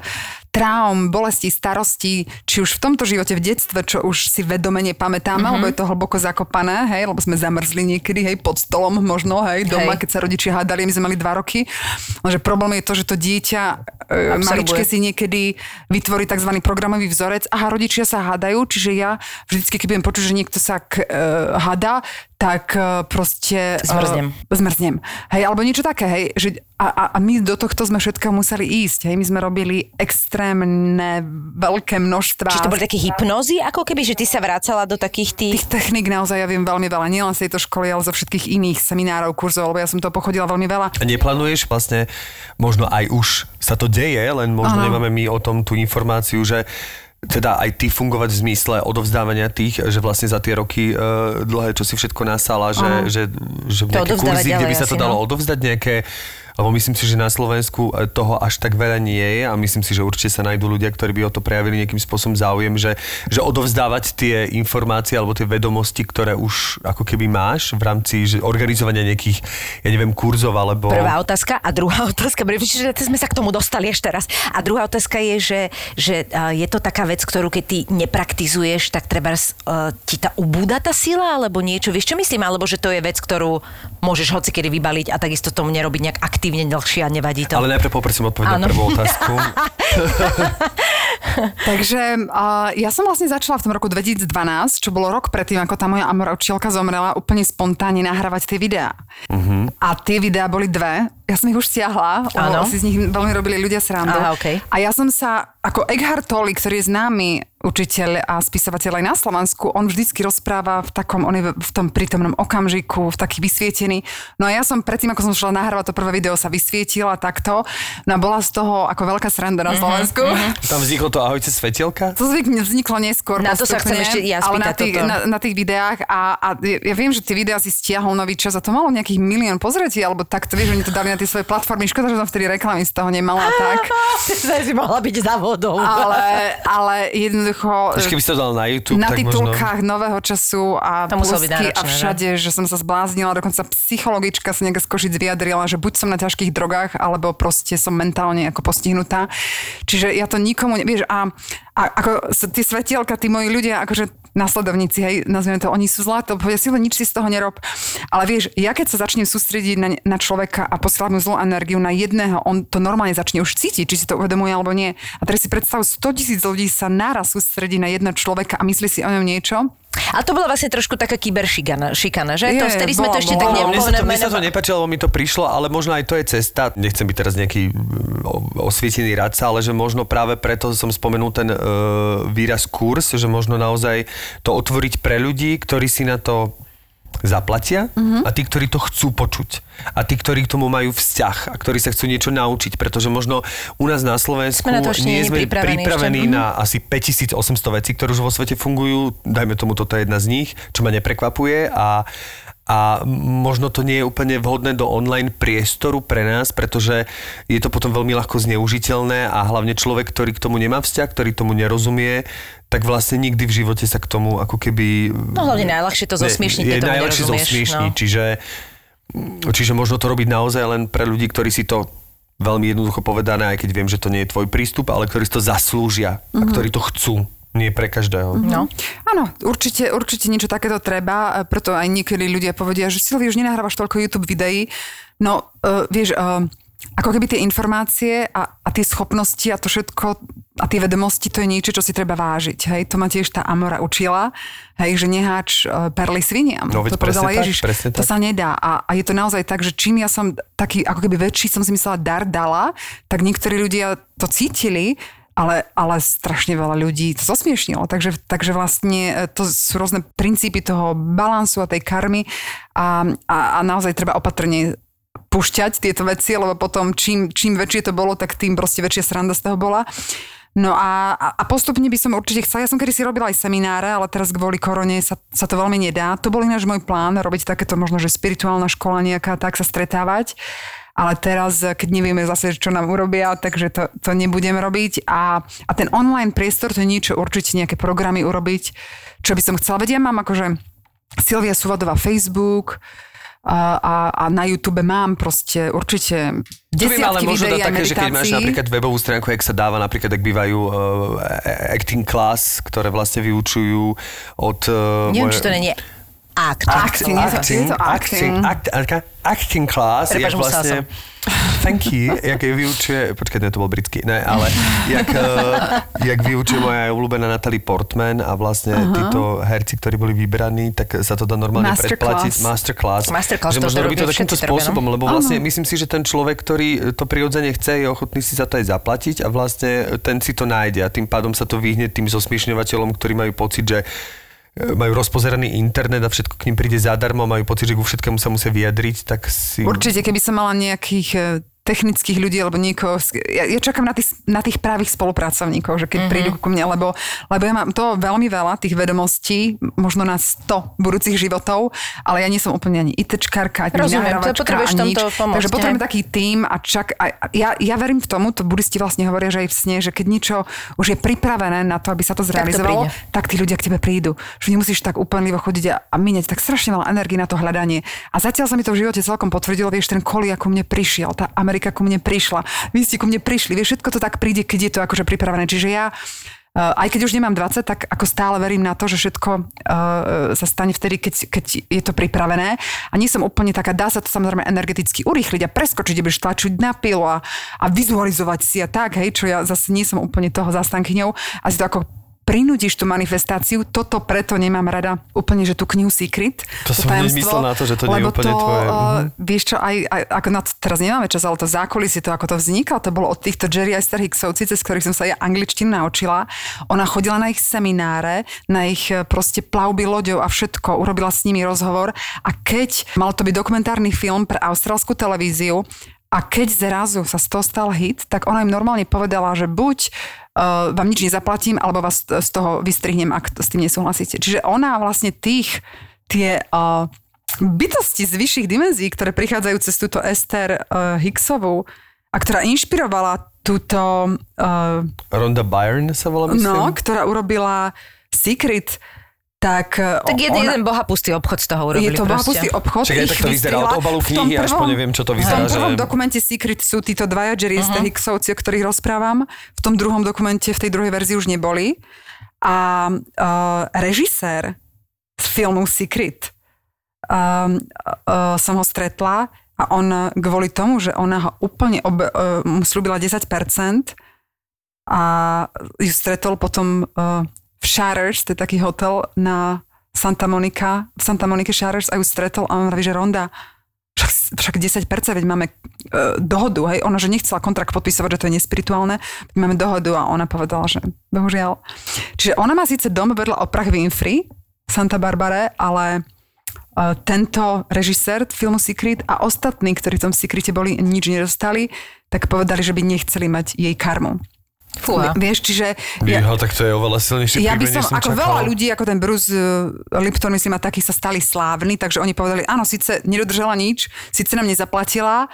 traum, bolestí, starostí, či už v tomto živote, v detstve, čo už si vedome nepamätáme, mm-hmm. lebo je to hlboko zakopané, hej, lebo sme zamrzli niekedy, hej, pod stolom možno, hej, doma, Hej. keď sa rodičia hádali, my sme mali dva roky. Lenže problém je to, že to dieťa e, maličké si niekedy vytvorí tzv. programový vzorec. Aha, rodičia sa hádajú, čiže ja vždycky, keď budem počuť, že niekto sa k, uh, hada, tak uh, proste... Zmrznem. Uh, zmrznem. Hej, alebo niečo také, hej. Že, a, a, a my do tohto sme všetkého museli ísť, hej. My sme robili extrémne veľké množstva. Či to boli také hypnozy, ako keby, že ty sa vracala do takých tých... Tých technik naozaj ja viem veľmi veľa, nielen z tejto školy, ale zo všetkých iných seminárov, kurzov, lebo ja som to pochodila veľmi veľa. A neplánuješ vlastne, možno aj už sa to deje, len možno Áno. nemáme my o tom tú informáciu, že teda aj ty fungovať v zmysle odovzdávania tých, že vlastne za tie roky uh, dlhé, čo si všetko nasala, že, Áno. že, že nejaké kurzy, kde by sa to dalo no. odovzdať nejaké lebo myslím si, že na Slovensku e, toho až tak veľa nie je a myslím si, že určite sa nájdú ľudia, ktorí by o to prejavili nejakým spôsobom záujem, že, že odovzdávať tie informácie alebo tie vedomosti, ktoré už ako keby máš v rámci že organizovania nejakých, ja neviem, kurzov alebo... Prvá otázka a druhá (laughs) otázka, pretože sme sa k tomu dostali až teraz. A druhá otázka je, že, že a, je to taká vec, ktorú keď ty nepraktizuješ, tak treba uh, ti tá ubúda tá sila, alebo niečo, vieš čo myslím, alebo že to je vec, ktorú môžeš hocikedy vybaliť a takisto tomu nerobiť nejak aktívne dlhšie a nevadí to. Ale najprv poprosím odpovedť na prvú otázku. (laughs) Takže uh, ja som vlastne začala v tom roku 2012, čo bolo rok predtým, ako tá moja Amora učiteľka zomrela, úplne spontánne nahrávať tie videá. Mhm. a tie videá boli dve. Ja som ich už stiahla, lebo si z nich veľmi robili ľudia srandu. Aha, okej. A ja som sa, ako Eckhart Tolle, ktorý je známy učiteľ a spisovateľ aj na Slovensku, on vždycky rozpráva v takom, on je v tom prítomnom okamžiku, v taký vysvietený. No a ja som predtým, ako som šla nahrávať to prvé video, sa vysvietila takto. No a bola z toho ako veľká sranda Mhm, na Slovensku. Tam vzniklo to ahojte svetielka? To zvykne vzniklo neskôr. Na to sa chcem ešte ja ale na tých, toto. na, na tých videách a, a ja viem, že tie videá si stiahol nový čas a to malo nejakých milión pozretí, alebo tak to vieš, oni to dali na tie svoje platformy. Škoda, že som vtedy reklamy z toho nemala tak. (laughs) si mohla byť za vodou. Ale, ale jednoducho... Ešte keby si to dal na YouTube, na tak možno... titulkách nového času a To plusky a všade, že som sa zbláznila, dokonca psychologička sa nejaká z Košic vyjadrila, že buď som na ťažkých drogách, alebo proste som mentálne ako postihnutá. Čiže ja to nikomu, ne, vieš, a, a ako s- tie svetielka, tí moji ľudia, akože nasledovníci, hej, nazveme to, oni sú zlato, povedia si nič si z toho nerob. Ale vieš, ja keď sa začnem sústrediť na, na človeka a posielam mu zlú energiu na jedného, on to normálne začne už cítiť, či si to uvedomuje alebo nie. A teraz si predstav, 100 tisíc ľudí sa naraz sústredí na jedného človeka a myslí si o ňom niečo. A to bola vlastne trošku taká kyberšikana, šikana, že? Je, to vtedy sme to bola, ešte bola. tak Áno, mne sa to, mne sa to nepáčilo, lebo mi to prišlo, ale možno aj to je cesta. Nechcem byť teraz nejaký mm, osvietený radca, ale že možno práve preto som spomenul ten uh, výraz kurz, že možno naozaj to otvoriť pre ľudí, ktorí si na to zaplatia a tí, ktorí to chcú počuť. A tí, ktorí k tomu majú vzťah a ktorí sa chcú niečo naučiť, pretože možno u nás na Slovensku Sme na to nie nie sme pripravení pripravení ešte. na asi 5800 vecí, ktoré už vo svete fungujú. Dajme tomu, toto je jedna z nich, čo ma neprekvapuje a a možno to nie je úplne vhodné do online priestoru pre nás, pretože je to potom veľmi ľahko zneužiteľné a hlavne človek, ktorý k tomu nemá vzťah, ktorý tomu nerozumie, tak vlastne nikdy v živote sa k tomu ako keby... No hlavne najľahšie to zosmiešniť, Je keď tomu najľahšie zosmiešniť, no. čiže, čiže možno to robiť naozaj len pre ľudí, ktorí si to veľmi jednoducho povedané, aj keď viem, že to nie je tvoj prístup, ale ktorí si to zaslúžia a ktorí to chcú. Nie pre každého. No. Áno, určite, určite niečo takéto treba, e, preto aj niekedy ľudia povedia, že Silvi, už nenahrávaš toľko YouTube videí. No, uh, vieš, uh, ako keby tie informácie a, a tie schopnosti a to všetko a tie vedomosti, to je niečo, čo si treba vážiť. Hej, to ma tiež tá Amora učila, hej, že neháč uh, perly sviniam. No, to povedala tak, Ježiš, to sa nedá. A, a je to naozaj tak, že čím ja som taký, ako keby väčší som si myslela dar dala, tak niektorí ľudia to cítili, ale, ale strašne veľa ľudí to zosmiešnilo. Takže, takže vlastne e, to sú rôzne princípy toho balansu a tej karmy a, a, a naozaj treba opatrne púšťať tieto veci, lebo potom čím, čím väčšie to bolo, tak tým proste väčšia sranda z toho bola. No a a postupne by som určite chcela, ja som kedy si robila aj semináre, ale teraz kvôli korone sa, sa to veľmi nedá. To bol ináč môj plán, robiť takéto možno, že spirituálna škola nejaká, tak sa stretávať. Ale teraz, keď nevieme zase, čo nám urobia, takže to, to nebudem robiť. A, a ten online priestor, to je niečo určite, nejaké programy urobiť, čo by som chcela. Veď ja mám akože Silvia Suvadová Facebook, a, a, a na YouTube mám proste určite by ale desiatky možno videí také, že keď máš napríklad webovú stránku, jak sa dáva, napríklad, ak bývajú uh, acting class, ktoré vlastne vyučujú od... Uh, Neviem, či to nie Acting, je to- acting, je to acting. act, act, acting class, musela vlastne... (laughs) Thank you, jak je vyučuje, počkaj, ne, to bol britský, ne, ale jak, uh, jak vyučuje moja obľúbená Natalie Portman a vlastne uh-huh. títo herci, ktorí boli vybraní, tak sa to dá normálne Masterclass. predplatiť. Masterclass. Masterclass, že to- možno robiť to takýmto robia, no. spôsobom, lebo vlastne myslím si, že ten človek, ktorý to prirodzene chce, je ochotný si za to aj zaplatiť a vlastne ten si to nájde a tým pádom sa to vyhne tým zosmiešňovateľom, ktorí majú pocit, že majú rozpozeraný internet a všetko k ním príde zadarmo, majú pocit, že ku všetkému sa musia vyjadriť, tak si... Určite, keby som mala nejakých e, technických ľudí alebo niekoho, ja, ja čakám na tých, na tých právých spolupracovníkov, že keď mm-hmm. prídu ku mne, lebo, lebo ja mám to veľmi veľa, tých vedomostí, možno na 100 budúcich životov, ale ja nie som úplne ani ITčkarka, ani Rozumiem, to nahrávačka, ani nič. pomôcť, Takže potrebujem taký tím a čak, a, ja, ja verím v tomu, to budisti vlastne hovoria, že aj v sne, že keď niečo už je pripravené na to, aby sa to zrealizovalo, príde. tak tí ľudia k tebe prídu. Že nemusíš tak úplne chodiť a, a míňať tak strašne veľa energie na to hľadanie. A zatiaľ sa mi to v živote celkom potvrdilo, vieš, ten kolia ku mne prišiel, tá Amerika ku mne prišla, vy ste ku mne prišli, vieš, všetko to tak príde, keď je to akože pripravené. Čiže ja Uh, aj keď už nemám 20, tak ako stále verím na to, že všetko uh, sa stane vtedy, keď, keď je to pripravené. A nie som úplne taká, dá sa to samozrejme energeticky urýchliť a preskočiť, budeš tlačiť na pilu a, a vizualizovať si a tak, hej, čo ja zase nie som úplne toho zastankyňou a to ako prinútiš tú manifestáciu. Toto preto nemám rada úplne, že tú knihu Secret. To som hneď myslel na to, že to nie je úplne to, tvoje. uh. Vieš čo, aj, aj ako na to teraz nemáme čas, ale to zákulisie, to ako to vzniklo, to bolo od týchto Jerry Esther Hicksovci, cez ktorých som sa ja angličtinu naučila. Ona chodila na ich semináre, na ich eh, proste plavby loďou a všetko, urobila s nimi rozhovor a keď, mal to byť dokumentárny film pre austrálskú televíziu, a keď zrazu sa z toho stal hit, tak ona im normálne povedala, že buď vám nič nezaplatím, alebo vás z toho vystrihnem, ak s tým nesúhlasíte. Čiže ona vlastne tých, tie uh, bytosti z vyšších dimenzií, ktoré prichádzajú cez túto Esther uh, Hicksovú a ktorá inšpirovala túto uh, Ronda Byrne sa volá, myslím. no, ktorá urobila Secret, tak... eh, Tak jeden, jeden bohapustý obchod z toho urobili je to proste. bohapustý obchod. Ich tak to vyzerá od obalu knihy až po neviem, čo to vyzerá, V tom prvom že- dokumente Secret sú títo dvaja Jerry uh-huh. O ktorých rozprávam. V tom druhom dokumente, v tej druhej verzii už neboli. A uh, režisér z filmu Secret um, uh, som ho stretla a on kvôli tomu, že ona ho úplne ob, uh, mu slúbila 10% a ju stretol potom uh, Shatters, to je taký hotel na Santa Monica, v Santa Monica Shatters a ju stretol a on vraví, že Ronda, však, však 10%, veď máme uh, dohodu, hej, ona, že nechcela kontrakt podpisovať, že to je nespirituálne, veď máme dohodu a ona povedala, že bohužiaľ. Čiže ona má síce dom vedľa Oprah Winfrey, Santa Barbare, ale uh, tento režisér filmu Secret a ostatní, ktorí v tom Secrete boli, nič nedostali, tak povedali, že by nechceli mať jej karmu. Fúha. Vieš, čiže... Ja, tak to je oveľa silnejší Ja by som, som ako čakal. veľa ľudí, ako ten Bruce uh, Lipton, myslím, a takí sa stali slávni, takže oni povedali, áno, síce nedodržala nič, síce nám nezaplatila,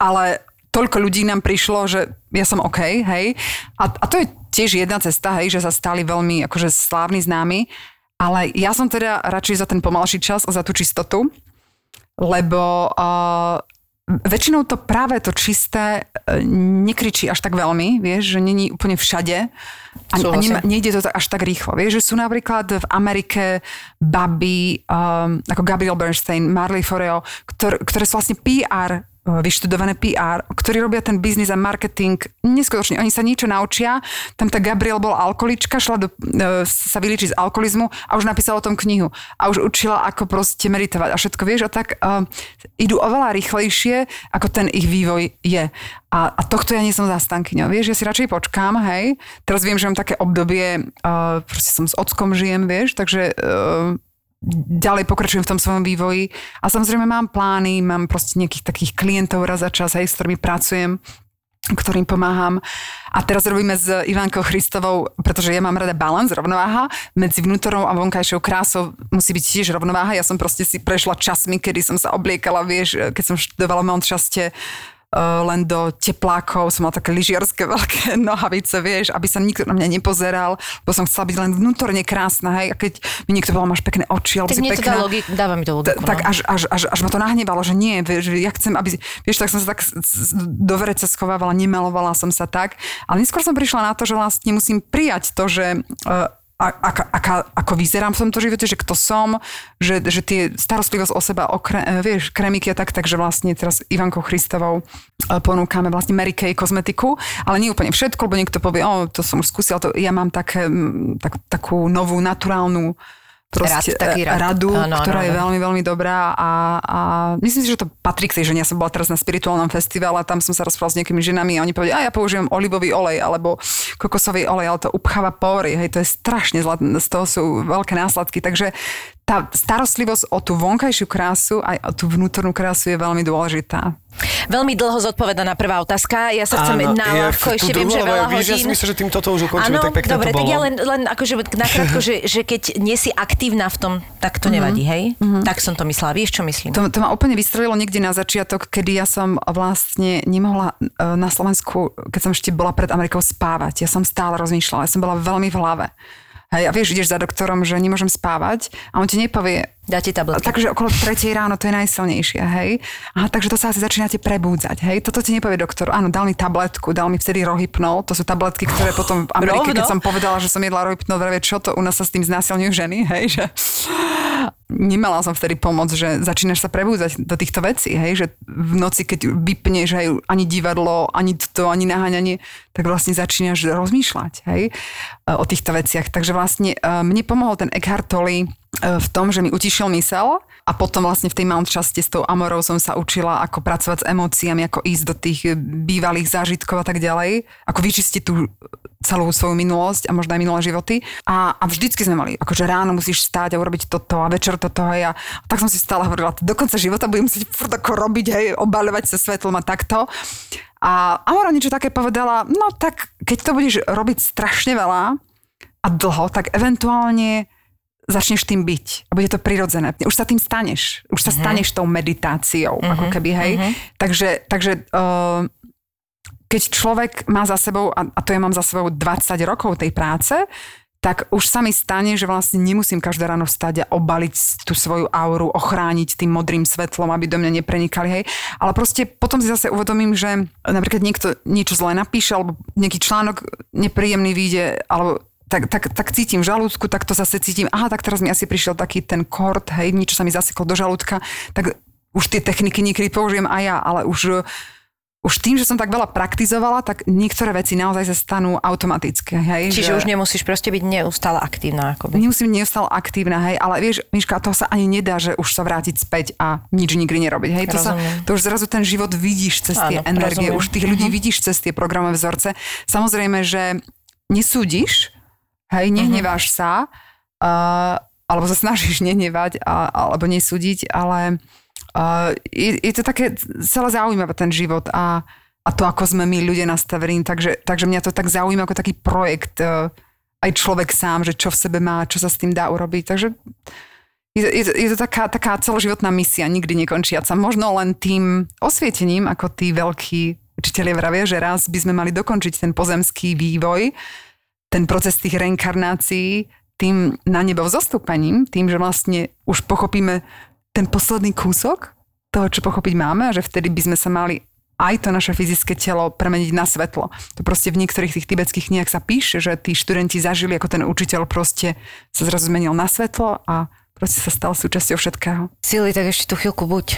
ale toľko ľudí nám prišlo, že ja som OK, hej. A, a to je tiež jedna cesta, hej, že sa stali veľmi akože slávni, známi, ale ja som teda radšej za ten pomalší čas a za tú čistotu, lebo uh, väčšinou to práve to čisté e, nekričí až tak veľmi, vieš, že není úplne všade a, a nema, nejde to až tak rýchlo. Vieš, že sú napríklad v Amerike baby um, ako Gabriel Bernstein, Marley Foreo, ktor, ktoré sú vlastne PR vyštudované PR, ktorí robia ten biznis a marketing neskutočne. Oni sa niečo naučia. Tam tá Gabriel bola alkoholička, šla do, uh, sa vyliečiť z alkoholizmu a už napísala o tom knihu. A už učila, ako proste meditovať a všetko, vieš, a tak uh, idú oveľa rýchlejšie, ako ten ich vývoj je. A, a tohto ja nie som zastankyňou. Vieš, ja si radšej počkám, hej. Teraz viem, že mám také obdobie, uh, proste som s ockom žijem, vieš, takže uh, ďalej pokračujem v tom svojom vývoji a samozrejme mám plány, mám proste nejakých takých klientov raz za čas, hej, s ktorými pracujem ktorým pomáham. A teraz robíme s Ivankou Christovou, pretože ja mám rada balance, rovnováha, medzi vnútornou a vonkajšou krásou musí byť tiež rovnováha. Ja som proste si prešla časmi, kedy som sa obliekala, vieš, keď som študovala v Montšaste, uh, len do teplákov, som mala také lyžiarske (laughs) veľké nohavice, vieš, aby sa nikto na mňa nepozeral, lebo som chcela byť len vnútorne krásna, hej, a keď mi niekto povedal, máš pekné oči, alebo Tak si mne to pekná, logiku, dáva mi to logiku. tak no. až, až, až, až ma to nahnevalo, že nie, vieš, ja chcem, aby, vieš, tak som sa tak do vreca schovávala, nemalovala som sa tak, ale neskôr som prišla na to, že vlastne musím prijať to, že uh, a, ako, ako, ako vyzerám v tomto živote, že kto som, že, že tie starostlivosť o seba, o kre, eh, vieš, kremiky a tak, takže vlastne teraz Ivankou Christovou eh, ponúkame vlastne Mary Kay kozmetiku, ale nie úplne všetko, lebo niekto povie, o, to som už skúsil, to, ja mám také, mm, tak, takú novú, naturálnu proste Rad, taký rad. radu, áno, ktorá je áno. veľmi, veľmi dobrá a, a myslím si, že to patrí k tej žene. Ja som bola teraz na spirituálnom festivale a tam som sa rozprával s nejakými ženami a oni povedali, a ja použijem olivový olej alebo kokosový olej, ale to upcháva pory, hej, to je strašne zlé, z toho sú veľké následky, takže tá starostlivosť o tú vonkajšiu krásu aj o tú vnútornú krásu je veľmi dôležitá. Veľmi dlho zodpovedaná prvá otázka. Ja sa chcem Áno, na ja ľahko, tú ešte viem, že veľa hodín. Ja si myslím, že týmto to už ukončíme, tak pekné dobre, to tak bolo. ja len, len akože nakrátko, že, že keď nie si aktívna v tom, tak to nevadí, hej? Tak som to myslela. Vieš, čo myslím? To, to ma úplne vystrelilo niekde na začiatok, kedy ja som vlastne nemohla e, na Slovensku, keď som ešte bola pred Amerikou, spávať. Ja som stále rozmýšľala, ja som bola veľmi v hlave. Hej, a vieš, ideš za doktorom, že nemôžem spávať a on ti nepovie, Dá ti tabletky. takže okolo 3 ráno to je najsilnejšie, hej. Aha, takže to sa asi začínate prebúdzať, hej. Toto ti nepovie doktor. Áno, dal mi tabletku, dal mi vtedy rohypnol. To sú tabletky, ktoré potom v Amerike, Rovno? keď som povedala, že som jedla rohypnol, vravie, čo to, u nás sa s tým znásilňujú ženy, hej, že... nemala som vtedy pomoc, že začínaš sa prebúzať do týchto vecí, hej, že v noci, keď vypneš hej, ani divadlo, ani to, ani naháňanie, tak vlastne začínaš rozmýšľať, hej, o týchto veciach. Takže vlastne e, mne pomohol ten Eckhart Tolle v tom, že mi utišil mysel a potom vlastne v tej Mount časti s tou Amorou som sa učila, ako pracovať s emóciami, ako ísť do tých bývalých zážitkov a tak ďalej, ako vyčistiť tú celú svoju minulosť a možno aj minulé životy. A, a vždycky sme mali, akože ráno musíš stáť a urobiť toto a večer toto hej, a tak som si stále hovorila, do konca života budem musieť furt ako robiť, hej, obaľovať sa svetlom a takto. A Amora niečo také povedala, no tak keď to budeš robiť strašne veľa a dlho, tak eventuálne začneš tým byť a bude to prirodzené. Už sa tým staneš. Už sa staneš tou meditáciou, ako keby, hej. Takže, takže uh, keď človek má za sebou, a, a to ja mám za sebou 20 rokov tej práce, tak už sa mi stane, že vlastne nemusím každé ráno vstať a obaliť tú svoju auru, ochrániť tým modrým svetlom, aby do mňa neprenikali, hej. Ale proste potom si zase uvedomím, že napríklad niekto niečo zle napíše, alebo nejaký článok nepríjemný vyjde, alebo tak, tak, tak cítim v žalúdku, tak to zase cítim, aha, tak teraz mi asi prišiel taký ten kord, hej, niečo sa mi zaseklo do žalúdka, tak už tie techniky niekedy použijem aj ja, ale už už tým, že som tak veľa praktizovala, tak niektoré veci naozaj sa stanú automaticky. Hej, Čiže že... už nemusíš proste byť neustále aktívna. Akoby. Nemusím byť neustále aktívna, hej, ale vieš, Miška, to sa ani nedá, že už sa vrátiť späť a nič nikdy nerobiť. Hej, to, sa, to už zrazu ten život vidíš cez tie Áno, energie, rozumiem. už tých ľudí vidíš cez tie programové vzorce. Samozrejme, že nesúdiš, hej, nehneváš sa, uh, alebo sa snažíš (laughs) nehnevať a, alebo nesúdiť, ale uh, je, je to také celé zaujímavé ten život a, a to, ako sme my ľudia nastavení. Takže, takže mňa to tak zaujíma ako taký projekt uh, aj človek sám, že čo v sebe má, čo sa s tým dá urobiť. Takže je, to- je, je to taká, taká celoživotná misia, nikdy nekončiaca. Možno len tým osvietením, ako tí veľkí učiteľia vravia, že raz by sme mali dokončiť ten pozemský vývoj, ten proces tých reinkarnácií, tým na nebo zostúpením, tým, že vlastne už pochopíme ten posledný kúsok toho, čo pochopiť máme a že vtedy by sme sa mali aj to naše fyzické telo premeniť na svetlo. To proste v niektorých tých tibetských knihách sa píše, že tí študenti zažili, ako ten učiteľ proste sa zrazu zmenil na svetlo a proste sa stal súčasťou všetkého. Sily, tak ešte tú chvíľku buď.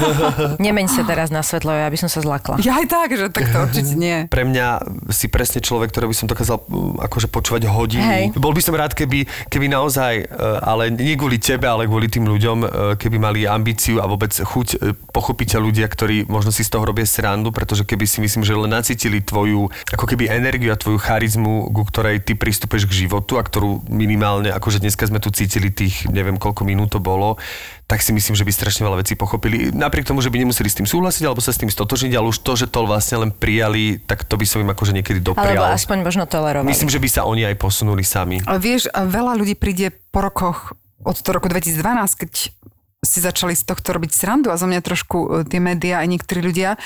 (laughs) Nemeň sa teraz na svetlo, ja by som sa zlakla. Ja aj tak, že tak to určite nie. (laughs) Pre mňa si presne človek, ktorý by som dokázal mm, akože počúvať hodiny. Hej. Bol by som rád, keby, keby naozaj, e, ale nie kvôli tebe, ale kvôli tým ľuďom, e, keby mali ambíciu a vôbec chuť e, pochopiť ťa ľudia, ktorí možno si z toho robia srandu, pretože keby si myslím, že len nacítili tvoju ako keby energiu a tvoju charizmu, ku ktorej ty pristupuješ k životu a ktorú minimálne, akože dneska sme tu cítili tých, neviem koľko minút to bolo, tak si myslím, že by strašne veľa vecí pochopili. Napriek tomu, že by nemuseli s tým súhlasiť alebo sa s tým stotožniť, ale už to, že to vlastne len prijali, tak to by som im akože niekedy Alebo doprial. aspoň možno tolerovali. Myslím, že by sa oni aj posunuli sami. Ale vieš, a veľa ľudí príde po rokoch od toho roku 2012, keď si začali z tohto robiť srandu a zo mňa trošku e, tie médiá aj niektorí ľudia,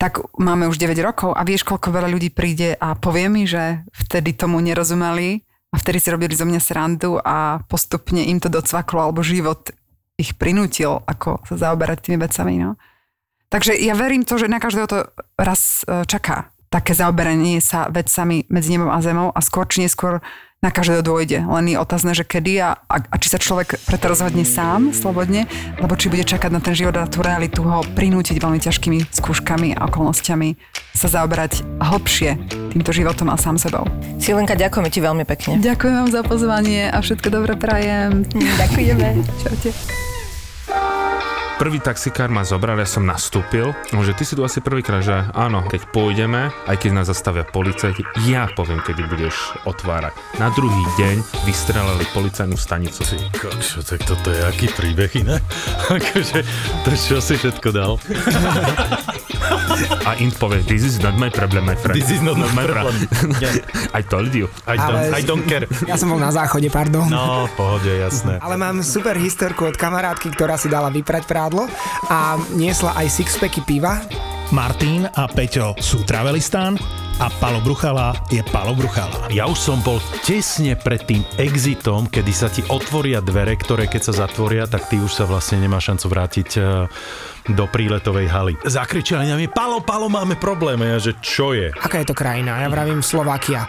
tak máme už 9 rokov a vieš, koľko veľa ľudí príde a povie mi, že vtedy tomu nerozumeli a vtedy si robili zo mňa srandu a postupne im to docvaklo alebo život ich prinútil, ako sa zaoberať tými vecami. No. Takže ja verím to, že na každého to raz e, čaká. Také zaoberanie sa vecami medzi nebom a zemou a skôr či neskôr na každého dôjde. Len je otázne, že kedy a, a, a či sa človek preto rozhodne sám, slobodne, alebo či bude čakať na ten život a tú realitu ho prinútiť veľmi ťažkými skúškami a okolnostiami sa zaoberať hlbšie týmto životom a sám sebou. Silenka, ďakujeme ti veľmi pekne. Ďakujem vám za pozvanie a všetko dobré prajem. Ďakujeme. (laughs) Čaute. Prvý taxikár ma zobral, ja som nastúpil, že ty si tu asi prvýkrát, že áno, keď pôjdeme, aj keď nás zastavia policajti, ja poviem, kedy budeš otvárať. Na druhý deň vystrelali policajnú stanicu. Ty kokšo, tak toto je aký príbeh inak? (laughs) akože, to čo si všetko dal? A Int povie, this is not my problem, my friend. This is not my problem. (laughs) I told you. I don't, Ale- I don't care. Ja som bol na záchode, pardon. No, pohode, jasné. Ale mám super historku od kamarátky, ktorá si dala vyprať prádlo a niesla aj sixpacky piva. Martin a Peťo sú Travelistán a Palo Bruchala je Palo Bruchala. Ja už som bol tesne pred tým exitom, kedy sa ti otvoria dvere, ktoré keď sa zatvoria, tak ty už sa vlastne nemá šancu vrátiť eh, do príletovej haly. Zakričali na mňa, Palo, Palo, máme problém. A ja, že čo je? Aká je to krajina? Ja vravím Slovakia.